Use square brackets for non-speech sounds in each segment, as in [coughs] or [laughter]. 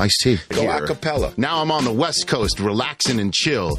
I see. Go a cappella. Now I'm on the West Coast, relaxing and chill,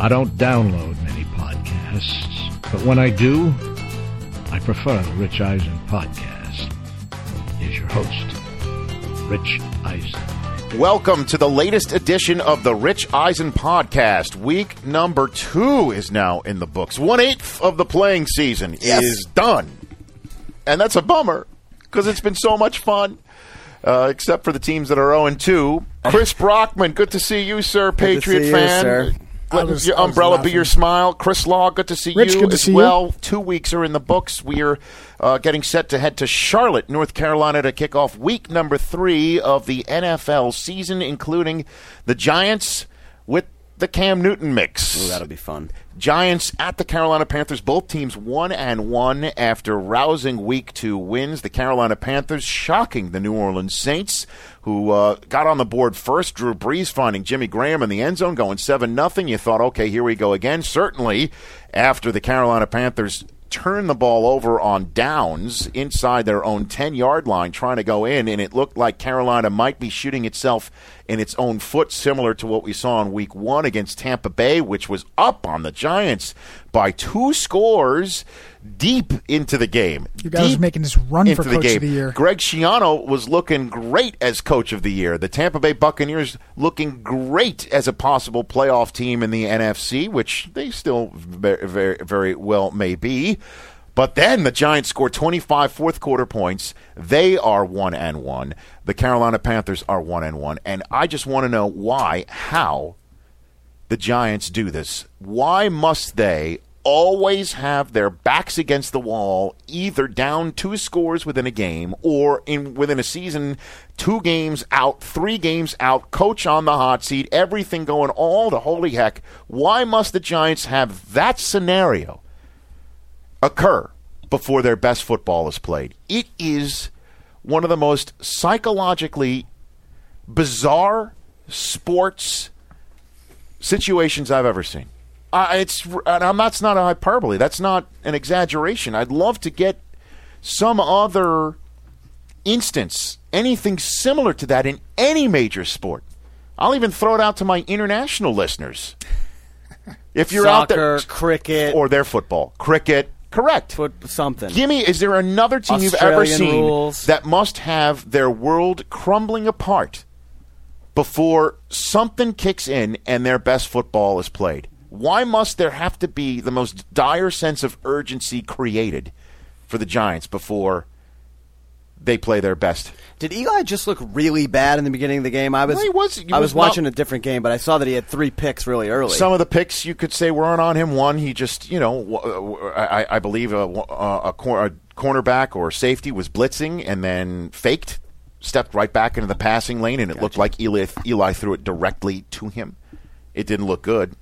I don't download many podcasts, but when I do, I prefer the Rich Eisen podcast. Here's your host, Rich Eisen. Welcome to the latest edition of the Rich Eisen podcast. Week number two is now in the books. One eighth of the playing season is done. And that's a bummer because it's been so much fun, uh, except for the teams that are 0 2. [laughs] Chris Brockman, good to see you, sir, Patriot see you, fan. sir. Was- your umbrella be your smile. Chris Law, good to see Rich, you as see you. well. Two weeks are in the books. We are uh, getting set to head to Charlotte, North Carolina to kick off week number three of the NFL season, including the Giants with the Cam Newton mix. Ooh, that'll be fun. Giants at the Carolina Panthers. Both teams one and one after rousing Week Two wins. The Carolina Panthers shocking the New Orleans Saints, who uh, got on the board first. Drew Brees finding Jimmy Graham in the end zone, going seven nothing. You thought, okay, here we go again. Certainly, after the Carolina Panthers turned the ball over on downs inside their own 10 yard line trying to go in, and it looked like Carolina might be shooting itself in its own foot, similar to what we saw in week one against Tampa Bay, which was up on the Giants by two scores deep into the game. You guys making this run for the Coach game. of the Year. Greg Schiano was looking great as coach of the year. The Tampa Bay Buccaneers looking great as a possible playoff team in the NFC, which they still very, very, very well may be. But then the Giants score 25 fourth quarter points. They are 1 and 1. The Carolina Panthers are 1 and 1. And I just want to know why, how the Giants do this. Why must they always have their backs against the wall, either down two scores within a game or in within a season, two games out, three games out, coach on the hot seat, everything going all the holy heck? Why must the Giants have that scenario occur before their best football is played? It is one of the most psychologically bizarre sports situations I've ever seen. Uh, it's and I'm, that's not a hyperbole. That's not an exaggeration. I'd love to get some other instance, anything similar to that in any major sport. I'll even throw it out to my international listeners. If you're out there, cricket, or their football, cricket, correct. foot, something. Give me, is there another team you've ever seen rules. that must have their world crumbling apart before something kicks in and their best football is played? Why must there have to be the most dire sense of urgency created for the Giants before they play their best? Did Eli just look really bad in the beginning of the game? I was Well, was- I was was watching not- a different game, but I saw that he had three picks really early. Some of the picks you could say weren't on him. One, he just, you know, I believe a, a, a, cor- a cornerback or safety was blitzing and then faked, stepped right back into the passing lane, and it looked like Eli, Eli threw it directly to him. It didn't look good.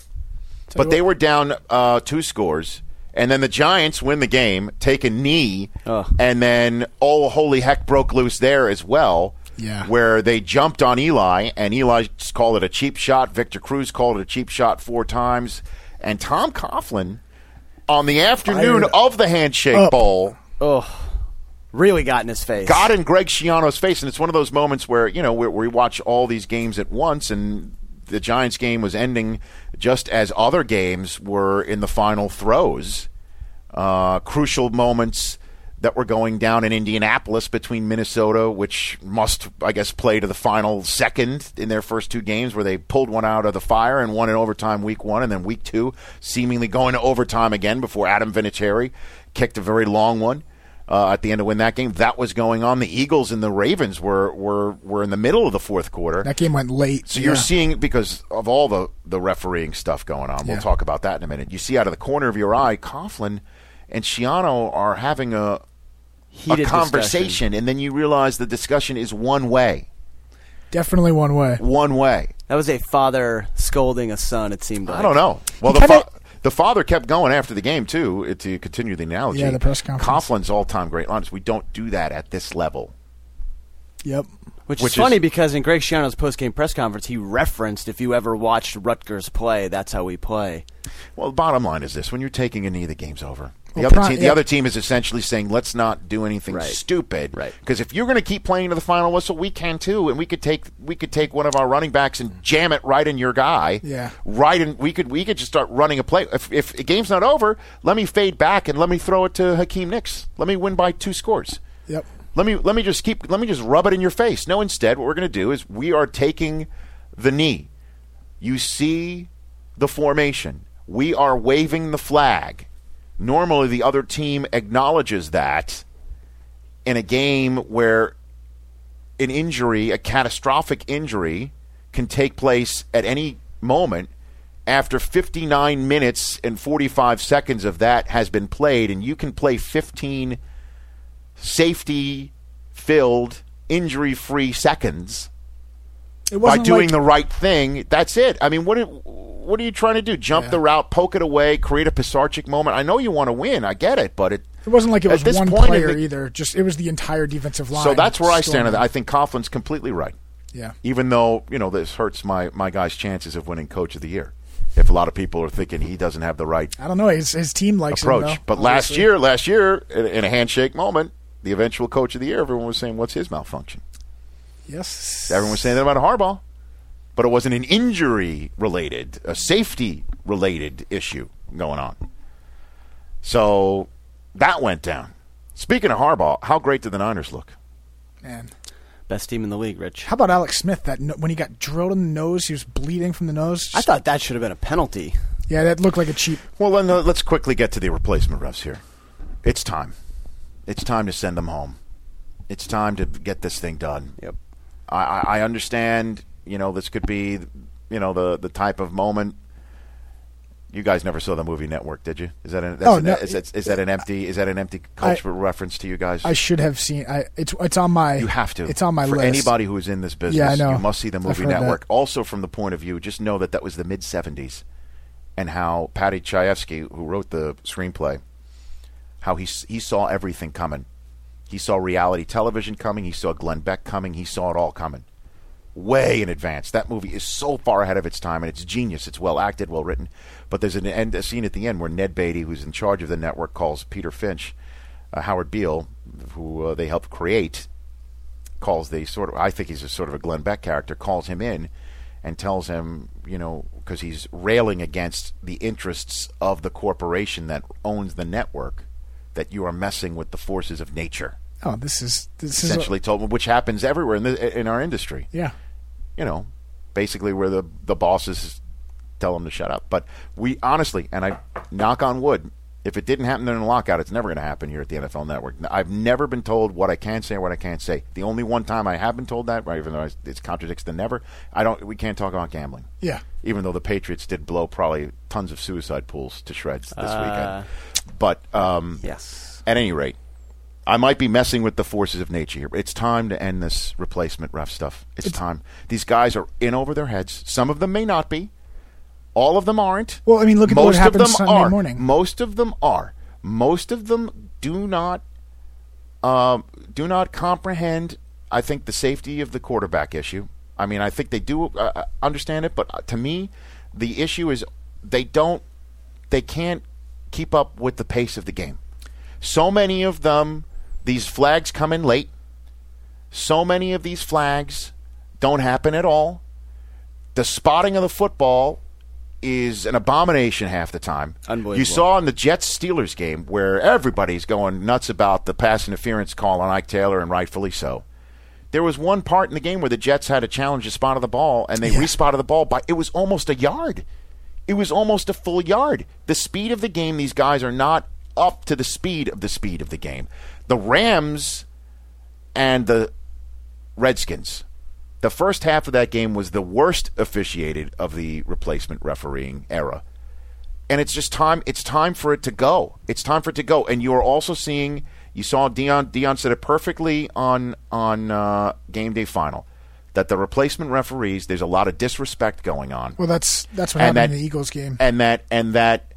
But they were down uh, two scores. And then the Giants win the game, take a knee, Ugh. and then oh holy heck broke loose there as well. Yeah. Where they jumped on Eli, and Eli called it a cheap shot. Victor Cruz called it a cheap shot four times, and Tom Coughlin on the afternoon Fired of the handshake up. bowl oh, really got in his face. got in Greg Schiano's face, and it's one of those moments where you know we watch all these games at once, and the Giants game was ending just as other games were in the final throws. Uh, crucial moments that were going down in Indianapolis between Minnesota, which must, I guess, play to the final second in their first two games, where they pulled one out of the fire and won in overtime week one, and then week two, seemingly going to overtime again before Adam Vinatieri kicked a very long one uh, at the end to win that game. That was going on. The Eagles and the Ravens were were were in the middle of the fourth quarter. That game went late. So you're Yeah. seeing because of all the the refereeing stuff going on. We'll Yeah. talk about that in a minute. You see out of the corner of your eye, Coughlin and Schiano are having a Heated conversation, and then you realize the discussion is one way. Definitely one way. One way. That was a father scolding a son. It seemed. Like. I don't know. Well, He the, kinda- fa- the father kept going after the game too. uh, To continue the analogy, Yeah, the press conference. Coughlin's all-time great lines. "We don't do that at this level." Yep. Which, Which is funny because in Greg Schiano's post-game press conference, he referenced if you ever watched Rutgers play, that's how we play. Well, the bottom line is this: when you're taking a knee, the game's over. The Well, other pri- team, the yeah. other team is essentially saying, "Let's not do anything Right. stupid." Right. Because if you're going to keep playing to the final whistle, we can too, and we could take we could take one of our running backs and jam it right in your guy. Yeah. Right, and we could we could just start running a play. If if the game's not over, let me fade back and let me throw it to Hakeem Nicks. Let me win by two scores. Yep. Let me let me just keep let me just rub it in your face. No, instead, what we're going to do is we are taking the knee. You see the formation. We are waving the flag. Normally, the other team acknowledges that in a game where an injury, a catastrophic injury, can take place at any moment after 59 minutes and 45 seconds of that has been played, and you can play 15 safety filled, injury free seconds by doing like, the right thing. That's it. I mean, what are, what are you trying to do? Jump the route, poke it away, create a Pisarcik moment? I know you want to win. I get it, but it. It wasn't like it was one player the- either. Just it was the entire defensive line. So that's where I stand. on that. I think Coughlin's completely right. Yeah. Even though you know this hurts my my guy's chances of winning Coach of the Year. If a lot of people are thinking he doesn't have the right I don't know. His, his team likes him, approach, though, but last year, last year in a handshake moment, the eventual Coach of the Year, everyone was saying, "What's his malfunction?" Yes, Everyone was saying that about Harbaugh, but it wasn't an injury related, a safety related issue going on. So that went down. Speaking of Harbaugh, how great did the Niners look? man. Best team in the league, Rich. How about Alex Smith? That no, when he got drilled in the nose, he was bleeding from the nose. I thought that should have been a penalty. yeah, that looked like a cheap. Well, then uh, let's quickly get to the replacement refs here. It's time. It's time to send them home. It's time to get this thing done. Yep. I, I I understand. You know, this could be, you know, the the type of moment. You guys never saw the movie Network, did you? Is that an, Oh, an, no. is, that, is that an empty is that an empty cultural reference to you guys? I should have seen. I, it's it's on my. you have to. It's on my For list. anybody who is in this business, Yeah, I know. you must see the movie Network. that. Also, from the point of view, just know that that was the mid '70s, and how Paddy Chayefsky, who wrote the screenplay, how he he saw everything coming. He saw reality television coming. He saw Glenn Beck coming. He saw it all coming, way in advance. That movie is so far ahead of its time, and it's genius. It's well acted, well written. But there's an end, a scene at the end where Ned Beatty, who's in charge of the network, calls Peter Finch, uh, Howard Beale, who uh, they helped create, calls the sort of I think he's a sort of a Glenn Beck character calls him in and tells him you know because he's railing against the interests of the corporation that owns the network that you are messing with the forces of nature Oh, this is this is. essentially told him which happens everywhere in the in our industry yeah. you know basically where the the bosses tell them to shut up but we honestly and I knock on wood if it didn't happen during the lockout it's never going to happen here at the NFL network I've never been told what I can say or what I can't say the only one time I have been told that right even though it contradicts the never I don't we can't talk about gambling Yeah. even though the Patriots did blow probably tons of suicide pools to shreds this Uh, weekend but um Yes. at any rate, I might be messing with the forces of nature here. It's time to end this replacement ref stuff. It's, time. These guys are in over their heads. Some of them may not be. All of them aren't. Well, I mean, look at what Most of happened them Sunday are. morning. Most of them are. Most of them do not um, do not comprehend. I think the safety of the quarterback issue. I mean, I think they do uh, understand it, but uh, to me, the issue is they don't. They can't keep up with the pace of the game. So many of them, these flags come in late. So many of these flags don't happen at all. The spotting of the football is an abomination half the time. Unbelievable. You saw in the Jets Steelers game where everybody's going nuts about the pass interference call on Ike Taylor, and rightfully so. There was one part in the game where the Jets had to challenge the spot of the ball, and they respotted the ball by it was almost a yard. It was almost a full yard. The speed of the game, these guys are not up to the speed of the speed of the game. The Rams and the Redskins. The first half of that game was the worst officiated of the replacement refereeing era. And it's just time it's time for it to go. It's time for it to go. And you are also seeing You saw Deion. Deion said it perfectly on on uh, game day final that the replacement referees. There's a lot of disrespect going on. Well, that's that's what And happened that- in the Eagles game. and that and that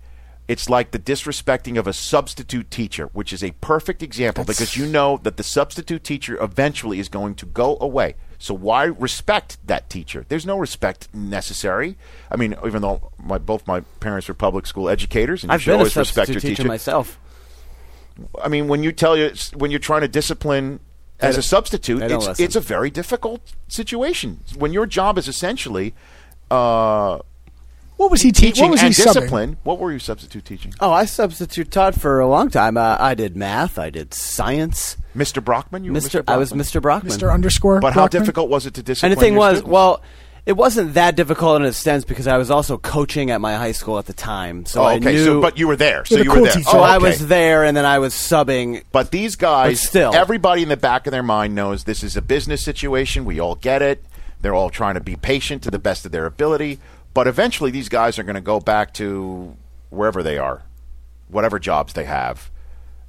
it's like the disrespecting of a substitute teacher, which is a perfect example That's- because you know that the substitute teacher eventually is going to go away. So why respect that teacher? There's no respect necessary. I mean, even though my, both my parents were public school educators, and you I've should been a always respect substitute your teacher teacher. myself. I mean, when you tell you when you're trying to discipline as a substitute, it's listen. it's a very difficult situation. When your job is essentially uh, What was he te- teaching What was he and subbing? What were you substitute teaching? Oh, I substitute taught for a long time. Uh, I did math. I did science. Mr. Brockman? You were Mr. Mr. I was Brockman? Mr. Brockman. Mr. Underscore. But how difficult was it to discipline And the thing your was, students? well, it wasn't that difficult in a sense because I was also coaching at my high school at the time. So oh, I okay, knew. so but you were there, so You're the you cool were there. teacher. so Oh, I was there, and then I was subbing. But these guys, But still. everybody in the back of their mind knows this is a business situation. We all get it. They're all trying to be patient to the best of their ability. But eventually, these guys are going to go back to wherever they are, whatever jobs they have.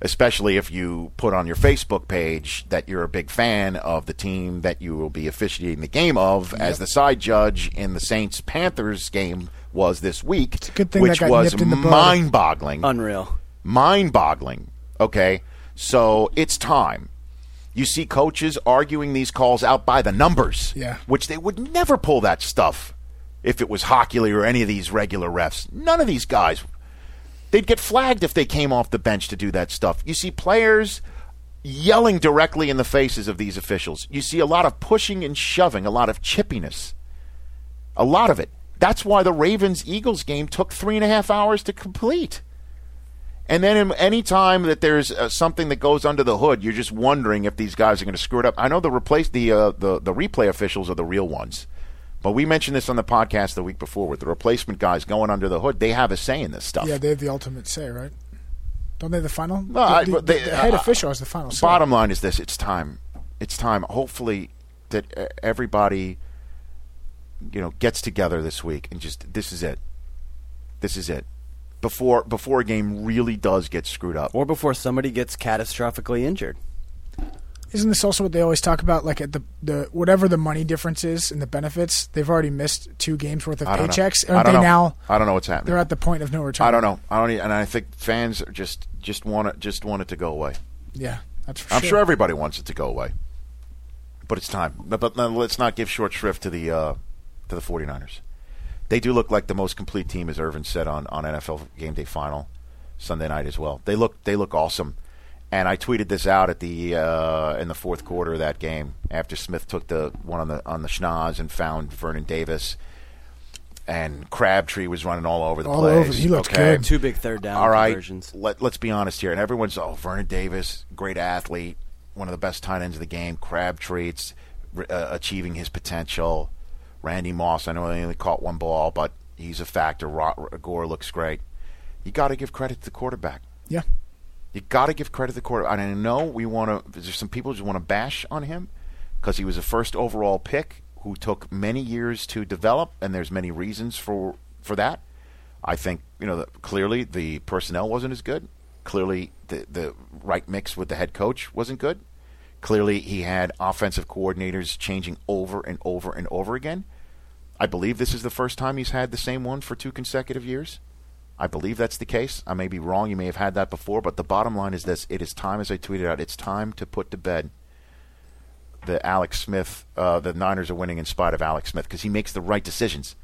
Especially if you put on your Facebook page that you're a big fan of the team that you will be officiating the game of, as the side judge in the Saints Panthers game was this week, a good thing that which got was in the mind-boggling Unreal. mind boggling. Okay? So it's time. You see coaches arguing these calls out by the numbers. Yeah. Which they would never pull that stuff if it was Hochuli or any of these regular refs. None of these guys. They'd get flagged if they came off the bench to do that stuff. You see players yelling directly in the faces of these officials. You see a lot of pushing and shoving, a lot of chippiness. A lot of it. That's why the Ravens Eagles game took three and a half hours to complete. And then, any time that there's uh, something that goes under the hood, you're just wondering if these guys are going to screw it up. I know the replace the uh, the the replay officials are the real ones, but we mentioned this on the podcast the week before with the replacement guys going under the hood. They have a say in this stuff. Yeah, they have the ultimate say, right? Don't they the final? No, I- the, but the- they- the head uh, official has the final say. Bottom line is this: it's time. It's time. Hopefully, that uh, everybody, you know, gets together this week and just this is it. This is it. Before before a game really does get screwed up. Or before somebody gets catastrophically injured. Isn't this also what they always talk about? Like at the the whatever the money difference is and the benefits, they've already missed two games worth of know. paychecks. I Aren't don't they know. now? I don't know what's happening. They're at the point of no return. I don't know. I don't. And I think fans are just just want it just want it to go away. Yeah, that's for I'm sure. sure everybody wants it to go away, but it's time. But, but let's not give short shrift to the uh, to the 49ers. They do look like the most complete team, as Irvin said on, on NFL Game Day Final Sunday night as well. They look they look awesome, and I tweeted this out at the uh, in the fourth quarter of that game after Smith took the one on the on the schnoz and found Vernon Davis. And Crabtree was running all over the All place. over. He looked okay? good. Two big third down All right, conversions. let, let's be honest here. And everyone's, oh, Vernon Davis, great athlete, one of the best tight ends of the game. Crabtree, it's, uh, achieving his potential. Randy Moss, I know he only caught one ball, but he's a factor. Ro- Gore looks great. You got to give credit to the quarterback. Yeah, You got to give credit to the quarterback. And I know we want to. There's some people just want to bash on him because he was a first overall pick who took many years to develop, and there's many reasons for for that. I think you know clearly the personnel wasn't as good. Clearly the the right mix with the head coach wasn't good. Clearly he had offensive coordinators changing over and over and over again. I believe this is the first time he's had the same one for two consecutive years. I believe that's the case. I may be wrong. You may have had that before, but the bottom line is this: it is time, as I tweeted out, it's time to put to bed the Alex Smith. Uh, the Niners are winning in spite of Alex Smith because he makes the right decisions.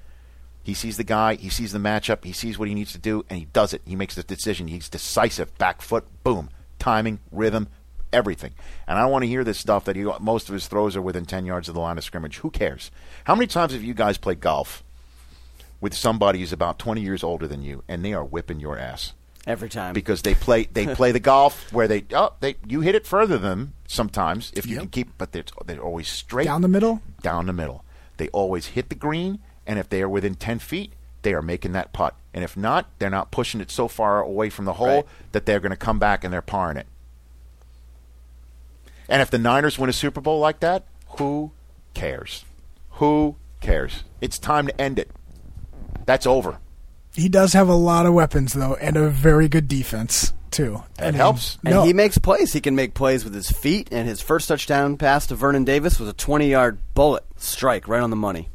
He sees the guy, he sees the matchup, he sees what he needs to do, and he does it. He makes the decision. He's decisive. Back foot, boom, timing, rhythm, everything. And I don't want to hear this stuff that he most of his throws are within ten yards of the line of scrimmage. Who cares? How many times have you guys played golf with somebody who's about twenty years older than you, and they are whipping your ass? Every time. because they play they [laughs] play the golf where they oh they you hit it further than sometimes if you Yep. can keep but they're, they're always straight down the middle. down the middle. They always hit the green, and if they are within ten feet, they are making that putt. And if not, they're not pushing it so far away from the hole Right. that they're going to come back and they're parring it. And if the Niners win a Super Bowl like that, who cares? Who cares? It's time to end it. That's over. He does have a lot of weapons though, and a very good defense. too. That helps. And No, he makes plays. He can make plays with his feet. And his first touchdown pass to Vernon Davis was a 20 yard bullet strike right on the money.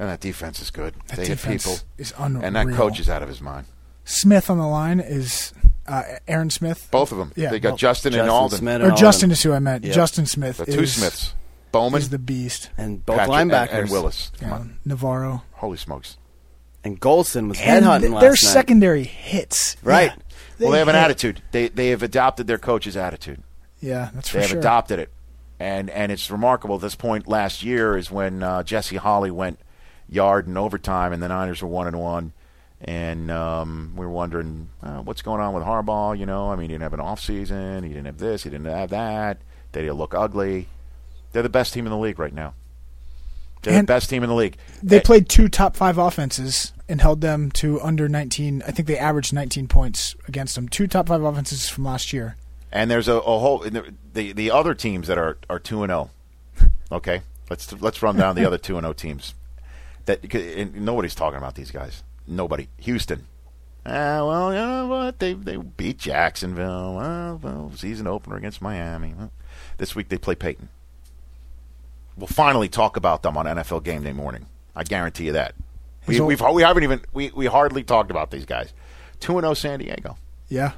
And that defense is good. that they hit defense people. is unreal. And that coach is out of his mind. Smith on the line is uh, Aaron Smith. Both of them. Yeah, they got well, Justin, and Aldon. Smith or and Justin is who I meant. Yep. Justin Smith The is, two Smiths. Bowman, is the beast. And both Patrick- linebackers. and, and Willis. Come Yeah, on. NaVorro. Holy smokes. And Goldson was And headhunting th- last their night. secondary hits. Right. Yeah. well, they have an attitude. They they have adopted their coach's attitude. Yeah, that's They for have sure. adopted it, and and it's remarkable. At this point last year is when uh, Jesse Holley went yard in overtime, and the Niners were one and one, and um, we were wondering uh, what's going on with Harbaugh. You know, I mean, he didn't have an off season, he didn't have this, he didn't have that. They didn't look ugly. They're the best team in the league right now. They're And the best team in the league. They played two top five offenses and held them to under 19. I think they averaged 19 points against them. Two top five offenses from last year. And there's a, a whole the the other teams that are are two and zero. Okay, let's let's run down the other two and zero teams. That nobody's talking about these guys. Nobody. Houston. Ah, well, you know what? They they beat Jacksonville. Well, well, season opener against Miami. This week they play Peyton. We'll finally talk about them on NFL Game Day morning. I guarantee you that. We, His old- we've we haven't even we, we hardly talked about these guys. Two and zero San Diego. Yeah.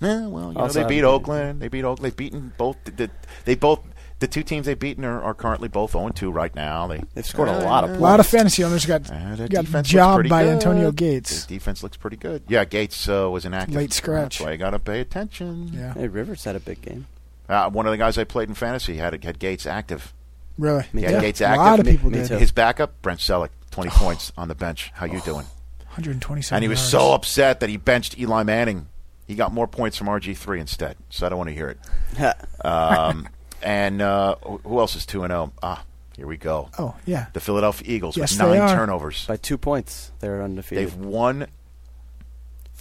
Yeah, well, you know, they beat Oakland. They beat Oakland. They've beaten both. The, they both the two teams they've beaten are, are currently both 0 2 right now. They They've scored a lot of A lot of fantasy owners got, Uh, got defense looks jobbed by good. Antonio Their Gates. defense looks pretty good. Yeah, Gates uh, was inactive. Late scratch. That's why you got to pay attention. Yeah. Hey, Rivers had a big game. Uh, one of the guys I played in fantasy had had Gates active. Really? Me He too. had Gates A active. lot of people me did. too. His backup, Brent Selleck, 20 points on the bench. How you doing? 127. And he was yards. so upset that he benched Eli Manning. He got more points from RG3 instead. So I don't want to hear it. [laughs] Um, and uh, who else is 2 and 0? Ah, here we go. Oh, yeah. The Philadelphia Eagles Yes, with they nine turnovers. By two points, they're undefeated. They've won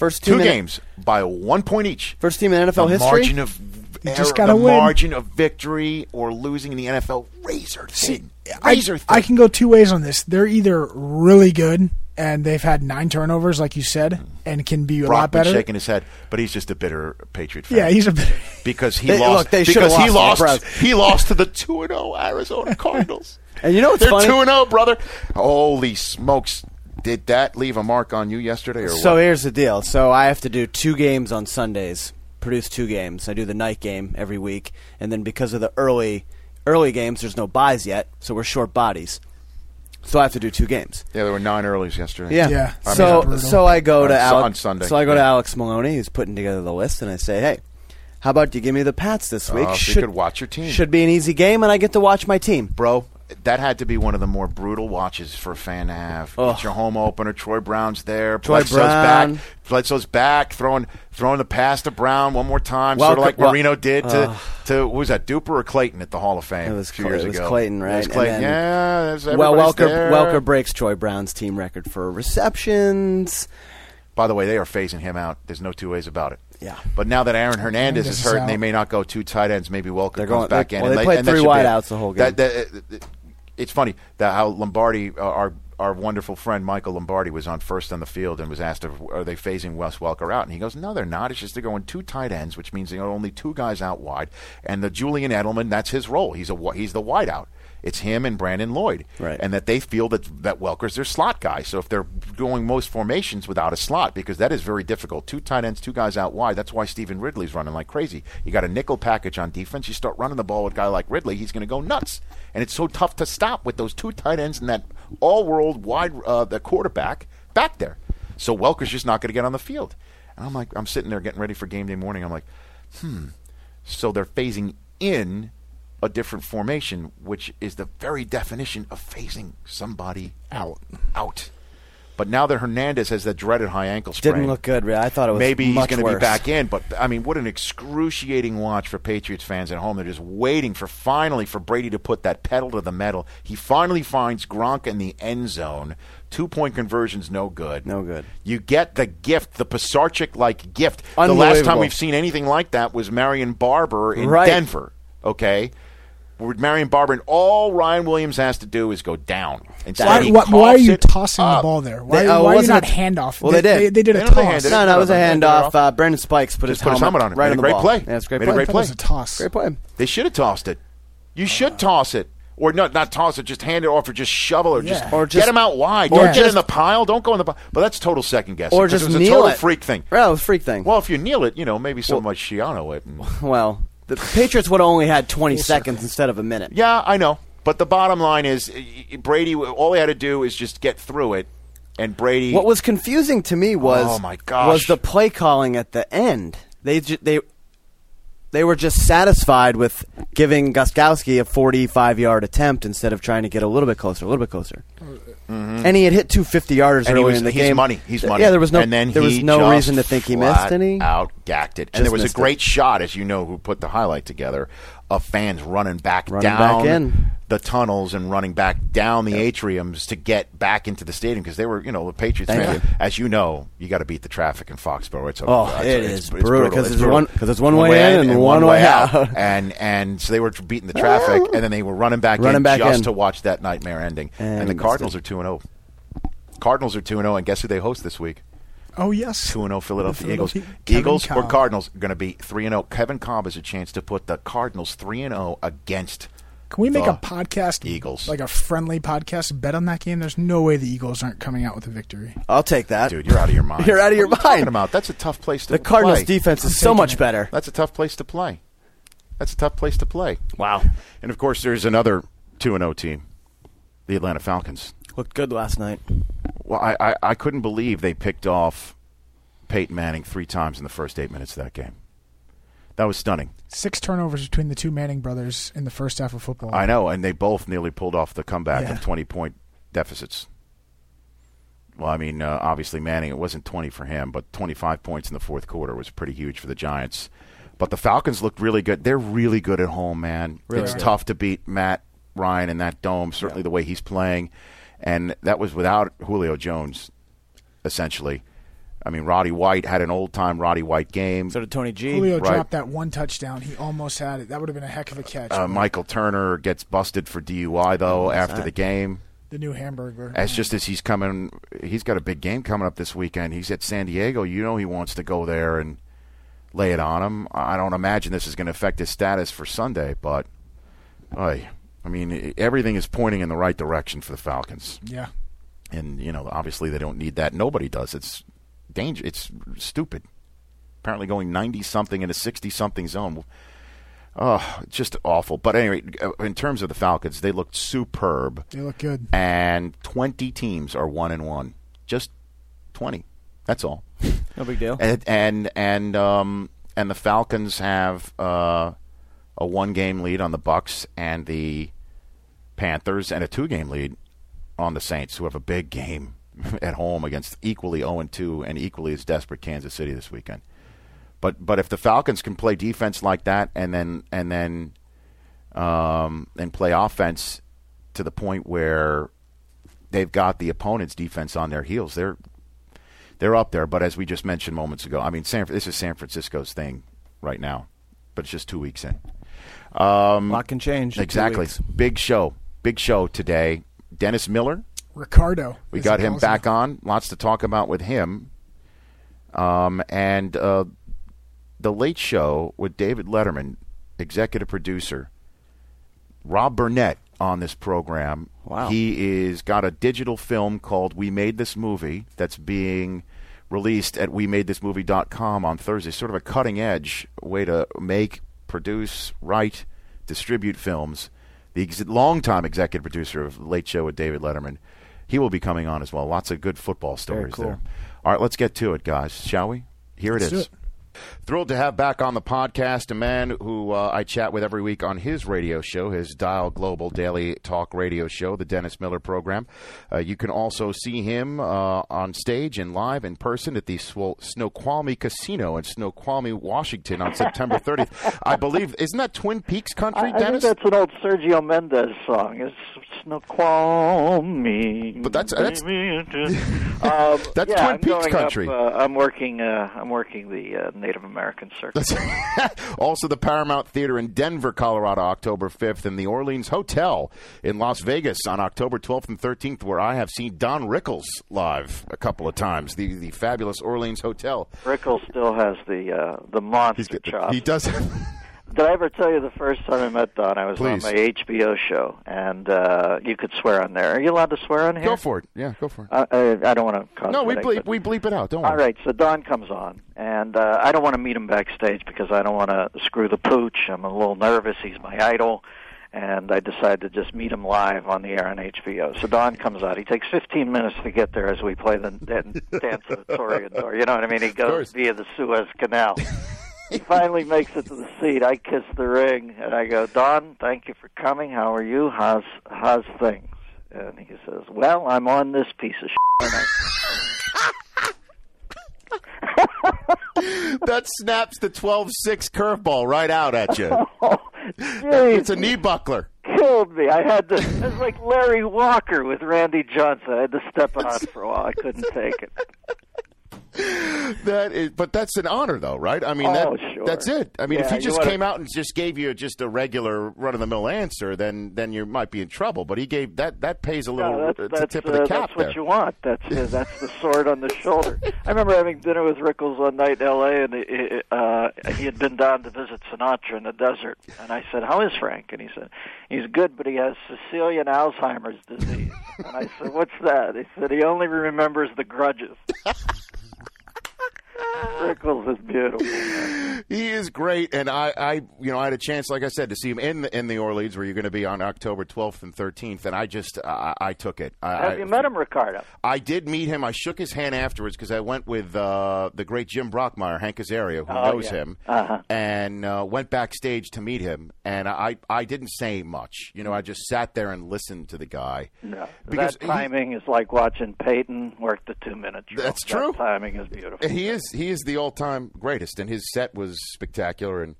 first two team in- games by one point each. First team in NFL the history. margin of You error, just gotta the win. margin of victory or losing in the NFL razor thin. I, razor thin. I can go two ways on this. They're either really good and they've had nine turnovers, like you said, and can be a lot Brockman better. shaking his head, but he's just a bitter Patriot fan. Yeah, he's a bitter [laughs] because he They- lost. look, they should've because he lost lost. to the he [laughs] lost to the two and zero Arizona Cardinals. And you know what's They're funny? two and zero, brother. Holy smokes! Did that leave a mark on you yesterday, or So what? here's the deal. So I have to do two games on Sundays. Produce two games. I do the night game every week, and then because of the early early games, there's no buys yet, so we're short bodies. So I have to do two games. Yeah, there were nine earlys yesterday. Yeah. Yeah. I mean, So so I go to On Su- Alex on Sunday. So I go to Alex Maloney, who's putting together the list, and I say, "Hey, how about you give me the Pats this week? Oh, so you could watch your team. Should be an easy game, and I get to watch my team." bro. That had to be one of the more brutal watches for a fan to have. Ugh. It's your home opener. Troy Brown's there. Troy Bledsoe's Brown. back. Bledsoe's back, throwing throwing the pass to Brown one more time, Welcome- sort of like wel- Marino did to Ugh. to was that Duper or Clayton at the Hall of Fame It was a few Clay- years it was ago. Clayton, It right? was Clayton. then- yeah, Well, Welker there. Welker breaks Troy Brown's team record for receptions. By the way, they are phasing him out. There's no two ways about it. Yeah. But now that Aaron Hernandez is hurt, and they may not go two tight ends. Maybe Welker They're comes back in. well, and they played and three it. wideouts the whole That- game. that- uh, it's funny that how Lombardi, uh, our our wonderful friend Michael Lombardi, was on first on the field and was asked, if, "Are they phasing Wes Welker out?" And he goes, "No, they're not. It's just they're going two tight ends, which means there are only two guys out wide, and the Julian Edelman, that's his role. He's a he's the wideout." It's him and Brandon Lloyd, Right. and that they feel that that Welker's their slot guy. So if they're going most formations without a slot, because that is very difficult. Two tight ends, two guys out wide. That's why Stevan Ridley's running like crazy. You got a nickel package on defense. You start running the ball with a guy like Ridley, he's going to go nuts. And it's so tough to stop with those two tight ends and that all-world wide uh, the quarterback back there. So Welker's just not going to get on the field. And I'm like, I'm sitting there getting ready for game day morning. I'm like, hmm. So they're phasing in a different formation, which is the very definition of phasing somebody Out. Out. But now that Hernandez has that dreaded high ankle sprain, Didn't look good. I thought it was maybe he's going to be back in. But I mean, what an excruciating watch for Patriots fans at home. They're just waiting for finally for Brady to put that pedal to the metal. He finally finds Gronk in the end zone. Two point conversions, no good. No good. You get the gift, the Pisarcik like gift. The last time we've seen anything like that was Marion Barber in Right. Denver. Okay. With Marion Barber, and all Ryan Williams has to do is go down. Instead, Why, why, why are you it tossing the ball there? Why, They- uh, why are you wasn't not it- handoff? Well, they did. They, they did a They know toss. handed. No, no, it was a handoff. Uh, Brandon Spikes put his Just put his helmet on. it. right Made on a the great ball. play. Yeah, it's a great Made a great That play. was a toss. Great play. They should have tossed it. You should toss it. Or not, not toss it. Just hand it off, or just shovel, it, or just, Yeah. Or get just- him out wide. or Don't get just- in the pile. Don't go in the pile. But that's total second guessing. Or 'cause just it was a total it. freak thing. Yeah, it was a freak thing. Well, if you kneel it, you know maybe so much Schiano it. and- [laughs] Well, the Patriots would have only had 20 seconds instead of a minute. yeah, I know. But the bottom line is uh, Brady. All he had to do is just get through it, and Brady. What was confusing to me was Oh, my gosh. was the play calling at the end. They ju- they they were just satisfied with giving Gostkowski a 45 yard attempt instead of trying to get a little bit closer, a little bit closer. And he had hit two 50 yarders Mm-hmm. and he early was, in the he's game. money. He's money. Yeah, there was no and then there was no reason to think he missed any. Out gacked it, and there was a great it. shot, as you know, who put the highlight together, of fans running back Running down back the tunnels and running back down the atriums to get back into the stadium because they were, you know, the Patriots. Fans, you. As you know, you got to beat the traffic in Foxborough. It's a, Oh, it's, it it's- is it's It's it's brutal. one- 'cause it's one way in and one way out. [laughs] and and so they were beating the traffic, and then they were running back Running in back just in. to watch that nightmare ending. And And, the Cardinals are two and zero. Cardinals are two and zero, and guess who they host this week? Oh yes. Two and oh zero Philadelphia Eagles. Philadelphia- Kevin Eagles or Cardinals going to be three and zero. Kevin Kolb has a chance to put the Cardinals three and zero against. Can we make a podcast, Eagles. like a friendly podcast, bet on that game? There's no way the Eagles aren't coming out with a victory. I'll take that. Dude, you're out of your mind. You're out of your What are you talking mind. about that's a tough place to the Cardinals play. defense is I'm so much it. better. That's a tough place to play. That's a tough place to play. Wow. And of course, there's another two and zero team, the Atlanta Falcons. Looked good last night. Well, I, I, I couldn't believe they picked off Peyton Manning three times in the first eight minutes of that game. That was stunning. Six turnovers between the two Manning brothers in the first half of football. I know, and they both nearly pulled off the comeback Yeah. of 20 point deficits. Well, I mean, uh, obviously Manning, it wasn't 20 for him, but 25 points in the fourth quarter was pretty huge for the Giants. But the Falcons looked really good. They're really good at home, man. Really it's good. tough to beat Matt Ryan in that dome, certainly the way he's playing. And that was without Julio Jones, essentially. I mean, Roddy White had an old time Roddy White game. So did Tony G. Julio Right. dropped that one touchdown. He almost had it. That would have been a heck of a catch. Uh, Michael Turner gets busted for DUI, though, after that? the game. the new hamburger. As just as he's coming, he's got a big game coming up this weekend. He's at San Diego. You know he wants to go there and lay it on him. I don't imagine this is going to affect his status for Sunday, but, oy, I mean, everything is pointing in the right direction for the Falcons. yeah. And you know, obviously they don't need that. Nobody does. It's danger. It's stupid. Apparently going ninety something in a sixty something zone. Oh, just awful. But anyway, uh, in terms of the Falcons, they looked superb They look good. and 20 teams are one and one. Just 20. That's all. [laughs] No big deal. And and and um and the Falcons have uh, a one game lead on the Bucks and the Panthers and a two game lead on the Saints who have a big game [laughs] at home against equally 0 and 2 and equally as desperate Kansas City this weekend. But but if the Falcons can play defense like that and then and then um, and play offense to the point where they've got the opponent's defense on their heels, they're they're up there. But as we just mentioned moments ago, I mean, San, this is San Francisco's thing right now, but it's just two weeks in. Um, A lot can change. exactly. Big show. Big show today. Dennis Miller. Ricardo. We got him calls back on. Lots to talk about with him. Um, and uh, the Late Show with David Letterman, executive producer. Rob Burnett on this program. Wow. He is got a digital film called "We Made This Movie" that's being released at WeMadeThisMovie.com on Thursday. Sort of a cutting edge way to make, produce, write, distribute films. The ex- longtime executive producer of Late Show with David Letterman. He will be coming on as well. Lots of good football stories cool. there. All right, let's get to it, guys, shall we? Here it Let's do is. Thrilled to have back on the podcast a man who uh, I chat with every week on his radio show, his Dial Global Daily Talk radio show, the Dennis Miller program. Uh, you can also see him uh, on stage and live in person at the Snoqualmie Casino in Snoqualmie, Washington on September [laughs] 30th. I believe, isn't that Twin Peaks country, I, I think Dennis? that's an old Sergio Mendes song. It's Snoqualmie. But that's- that's- [laughs] um, That's yeah, Twin I'm Peaks country. Up, uh, I'm working. Uh, I'm working the uh, Native American circuit. [laughs] also, the Paramount Theater in Denver, Colorado, October 5th, and the Orleans Hotel in Las Vegas on October 12th and 13th, where I have seen Don Rickles live a couple of times. The the fabulous Orleans Hotel. Rickles still has the uh, the monster chops. He does. [laughs] Did I ever tell you the first time I met Don? I was Please. on my HBO show, and uh, you could swear on there. Are you allowed to swear on here? Go for it. Yeah, go for it. I, I, I don't want to no, we bleep, we bleep it out. Don't worry. All right, so Don comes on, and uh, I don't want to meet him backstage because I don't want to screw the pooch. I'm a little nervous. He's my idol, and I decide to just meet him live on the air on HBO. So Don comes out. He takes 15 minutes to get there as we play the the dance of the Toreador. You know what I mean? He goes via the Suez Canal. [laughs] he finally makes it to the seat. I kiss the ring, and I go, Don, thank you for coming. How are you? How's how's things? And he says, Well, I'm on this piece of shit. [laughs] That snaps the 12-6 curveball right out at you. [laughs] Oh, jeez, it's a knee buckler. killed me. I had to. It was like Larry Walker with Randy Johnson. I had to step on for a while. I couldn't take it. [laughs] That is, but that's an honor, though, right? I mean, Oh, that, sure. that's it. I mean, if he just came out and just gave you just a regular run-of-the-mill answer, then then you might be in trouble. But he gave that that pays a little. No, that's, that's, tip uh, of the cap that's what there. you want. That's uh, [laughs] that's the sword on the shoulder. I remember having dinner with Rickles one night in L.A. and he, uh, he had been down to visit Sinatra in the desert. And I said, "How is Frank?" And he said, "He's good, but he has Sicilian Alzheimer's disease." And I said, "What's that?" He said, "He only remembers the grudges." [laughs] Rickles is beautiful. He is great, and I, I, you know, I had a chance, like I said, to see him in the, in the Orleans, where you're going to be on October 12th and 13th, and I just, I, I took it. I, Have I- you met him, Ricardo? I did meet him. I shook his hand afterwards because I went with uh, the great Jim Brockmire, Hank Azaria, who Oh, knows yeah. him, Uh-huh. and uh, went backstage to meet him. And I, I didn't say much. You know, I just sat there and listened to the guy. No, Because that he- timing is like watching Peyton work the two-minute drill. That's That true. timing is beautiful. He is he is the all time greatest, and his set was spectacular. And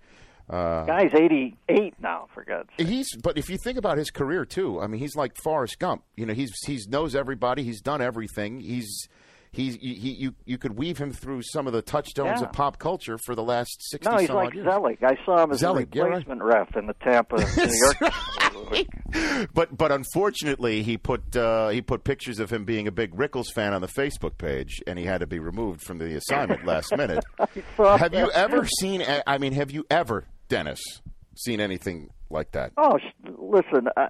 uh, Guy's 88 now, for God's sake. He's, but if you think about his career too, I mean, he's like Forrest Gump. You know, he's he's knows everybody. He's done everything. He's he's he, he you you could weave him through some of the touchstones Yeah. of pop culture for the last sixty. No, he's like years. Zelig. I saw him as Zelig, a yeah, right. replacement ref in the Tampa, New [laughs] York. But but unfortunately, he put uh, he put pictures of him being a big Rickles fan on the Facebook page, and he had to be removed from the assignment last [laughs] minute. have you ever seen? I mean, have you ever, Dennis, seen anything like that? Oh, listen, uh,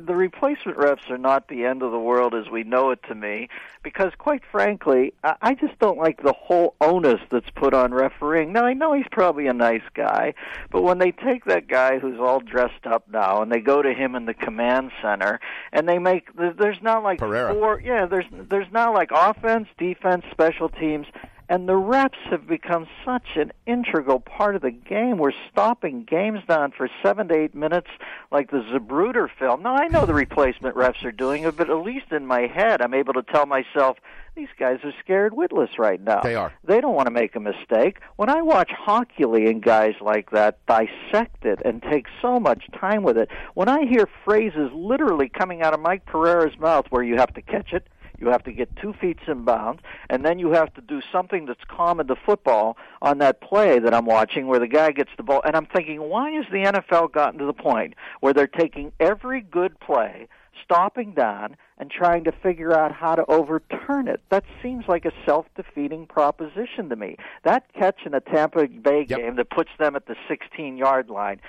the replacement refs are not the end of the world as we know it to me, because quite frankly, I, I just don't like the whole onus that's put on refereeing. Now, I know he's probably a nice guy, but when they take that guy who's all dressed up now and they go to him in the command center and they make there- there's not like Pereira. four, yeah, there's there's not like offense, defense, special teams. And the refs have become such an integral part of the game. We're stopping games down for seven to eight minutes, like the Zapruder film. Now I know the replacement refs are doing it, but at least in my head, I'm able to tell myself these guys are scared witless right now. They are. They don't want to make a mistake. When I watch Hochuli and guys like that dissect it and take so much time with it, when I hear phrases literally coming out of Mike Pereira's mouth where you have to catch it, you have to get two feet in bounds, and then you have to do something that's common to football on that play that I'm watching where the guy gets the ball. And I'm thinking, why has the NFL gotten to the point where they're taking every good play, stopping down, and trying to figure out how to overturn it? That seems like a self defeating proposition to me. That catch in a Tampa Bay Yep. game that puts them at the 16 yard line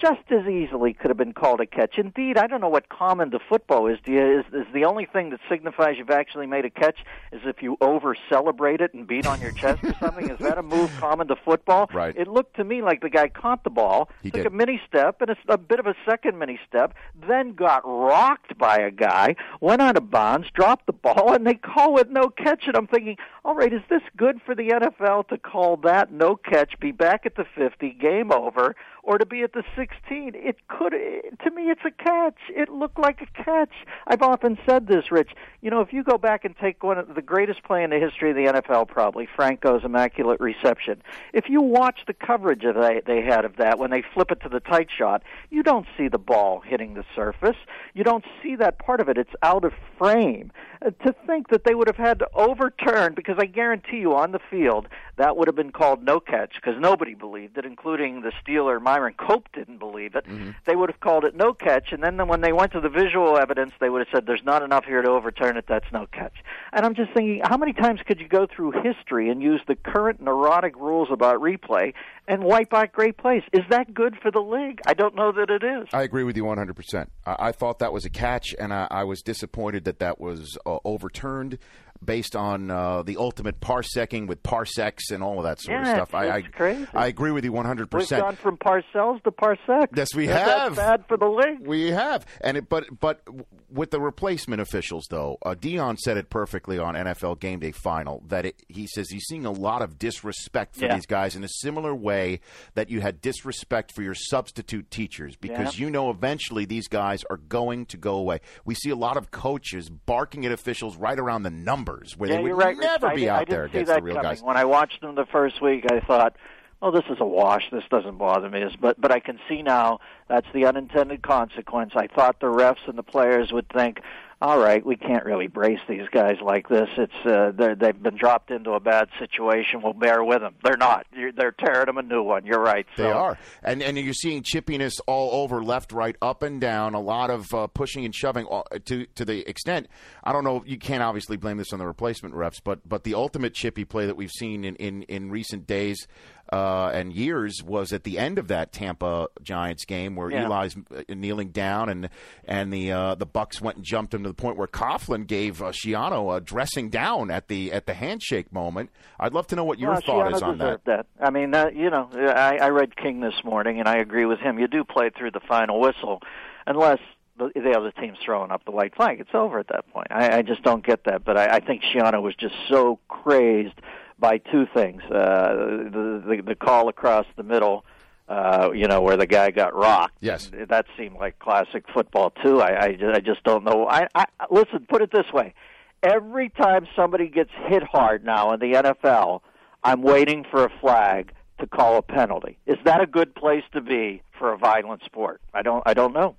just as easily could have been called a catch. Indeed, I don't know what common to football is. Do you, is, is the only thing that signifies you've actually made a catch is if you over celebrate it and beat on your chest or something? Is that a move [laughs] common to football? Right. It looked to me like the guy caught the ball, He took did. a mini step and it's a bit of a second mini step, then got rocked by a guy, went out of bounds, dropped the ball, and they call it no catch. And I'm thinking, all right, is this good for the NFL to call that no catch, be back at the 50, game over, or to be at the 16? It could, to me, it's a catch. It looked like a catch. I've often said this, Rich. You know, if you go back and take one of the greatest play in the history of the NFL, probably Franco's immaculate reception. If you watch the coverage of they, they had of that when they flip it to the tight shot, you don't see the ball hitting the surface. You don't see that part of it. It's out of frame. uh, to think that they would have had to overturn because I guarantee you on the field that would have been called no catch because nobody believed it, including the Steeler Myron Cope didn't believe it. Mm-hmm. They would have called it no catch, and then when they went to the visual evidence, they would have said there's not enough here to overturn it. That's no catch. And I'm just thinking, how many times could you go through history and use the current neurotic rules about replay and wipe out great plays? Is that good for the league? I don't know that it is. I agree with you 100%. I, I thought that was a catch, and I, I was disappointed that that was uh, overturned based on uh, the ultimate parsecing with parsecs and all of that sort Yeah, of stuff. I, I. I agree with you 100%. We've gone from parcels to parsecs. Yes, we That's have. bad for the league. We have, and it, but but with the replacement officials though, uh, Deion said it perfectly on NFL Game Day Final that it, he says he's seeing a lot of disrespect for Yeah. these guys in a similar way that you had disrespect for your substitute teachers because Yeah. you know eventually these guys are going to go away. We see a lot of coaches barking at officials right around the numbers where yeah, they would right. Never I be did- out there against the real coming. guys. When I watched them the first week, I thought, "Oh, this is a wash. This doesn't bother me." But but I can see now that's the unintended consequence. I thought the refs and the players would think, "All right, we can't really brace these guys like this. It's uh, they've been dropped into a bad situation. We'll bear with them." They're not. You're, they're tearing them a new one. You're right. They are, and and you're seeing chippiness all over, left, right, up and down. A lot of uh, pushing and shoving uh, to to the extent. I don't know. You can't obviously blame this on the replacement refs, but but the ultimate chippy play that we've seen in in, in recent days uh, and years was at the end of that Tampa Giants game where Yeah. Eli's uh, kneeling down and and the uh, the Bucks went and jumped him to the point where Coughlin gave uh, Schiano a dressing down at the at the handshake moment. I'd love to know what your well, thought Schiano is on that. that. I mean, uh, you know, I, I read King this morning, and I agree with him. You do play through the final whistle, unless the, the other team's throwing up the white flag. It's over at that point. I, I just don't get that. But I, I think Schiano was just so crazed by two things: uh, the, the the call across the middle. Uh, you know where the guy got rocked. Yes. that seemed like classic football too. I, I, I just don't know. I, I listen. Put it this way: every time somebody gets hit hard now in the NFL, I'm waiting for a flag to call a penalty. Is that a good place to be for a violent sport? I don't. I don't know.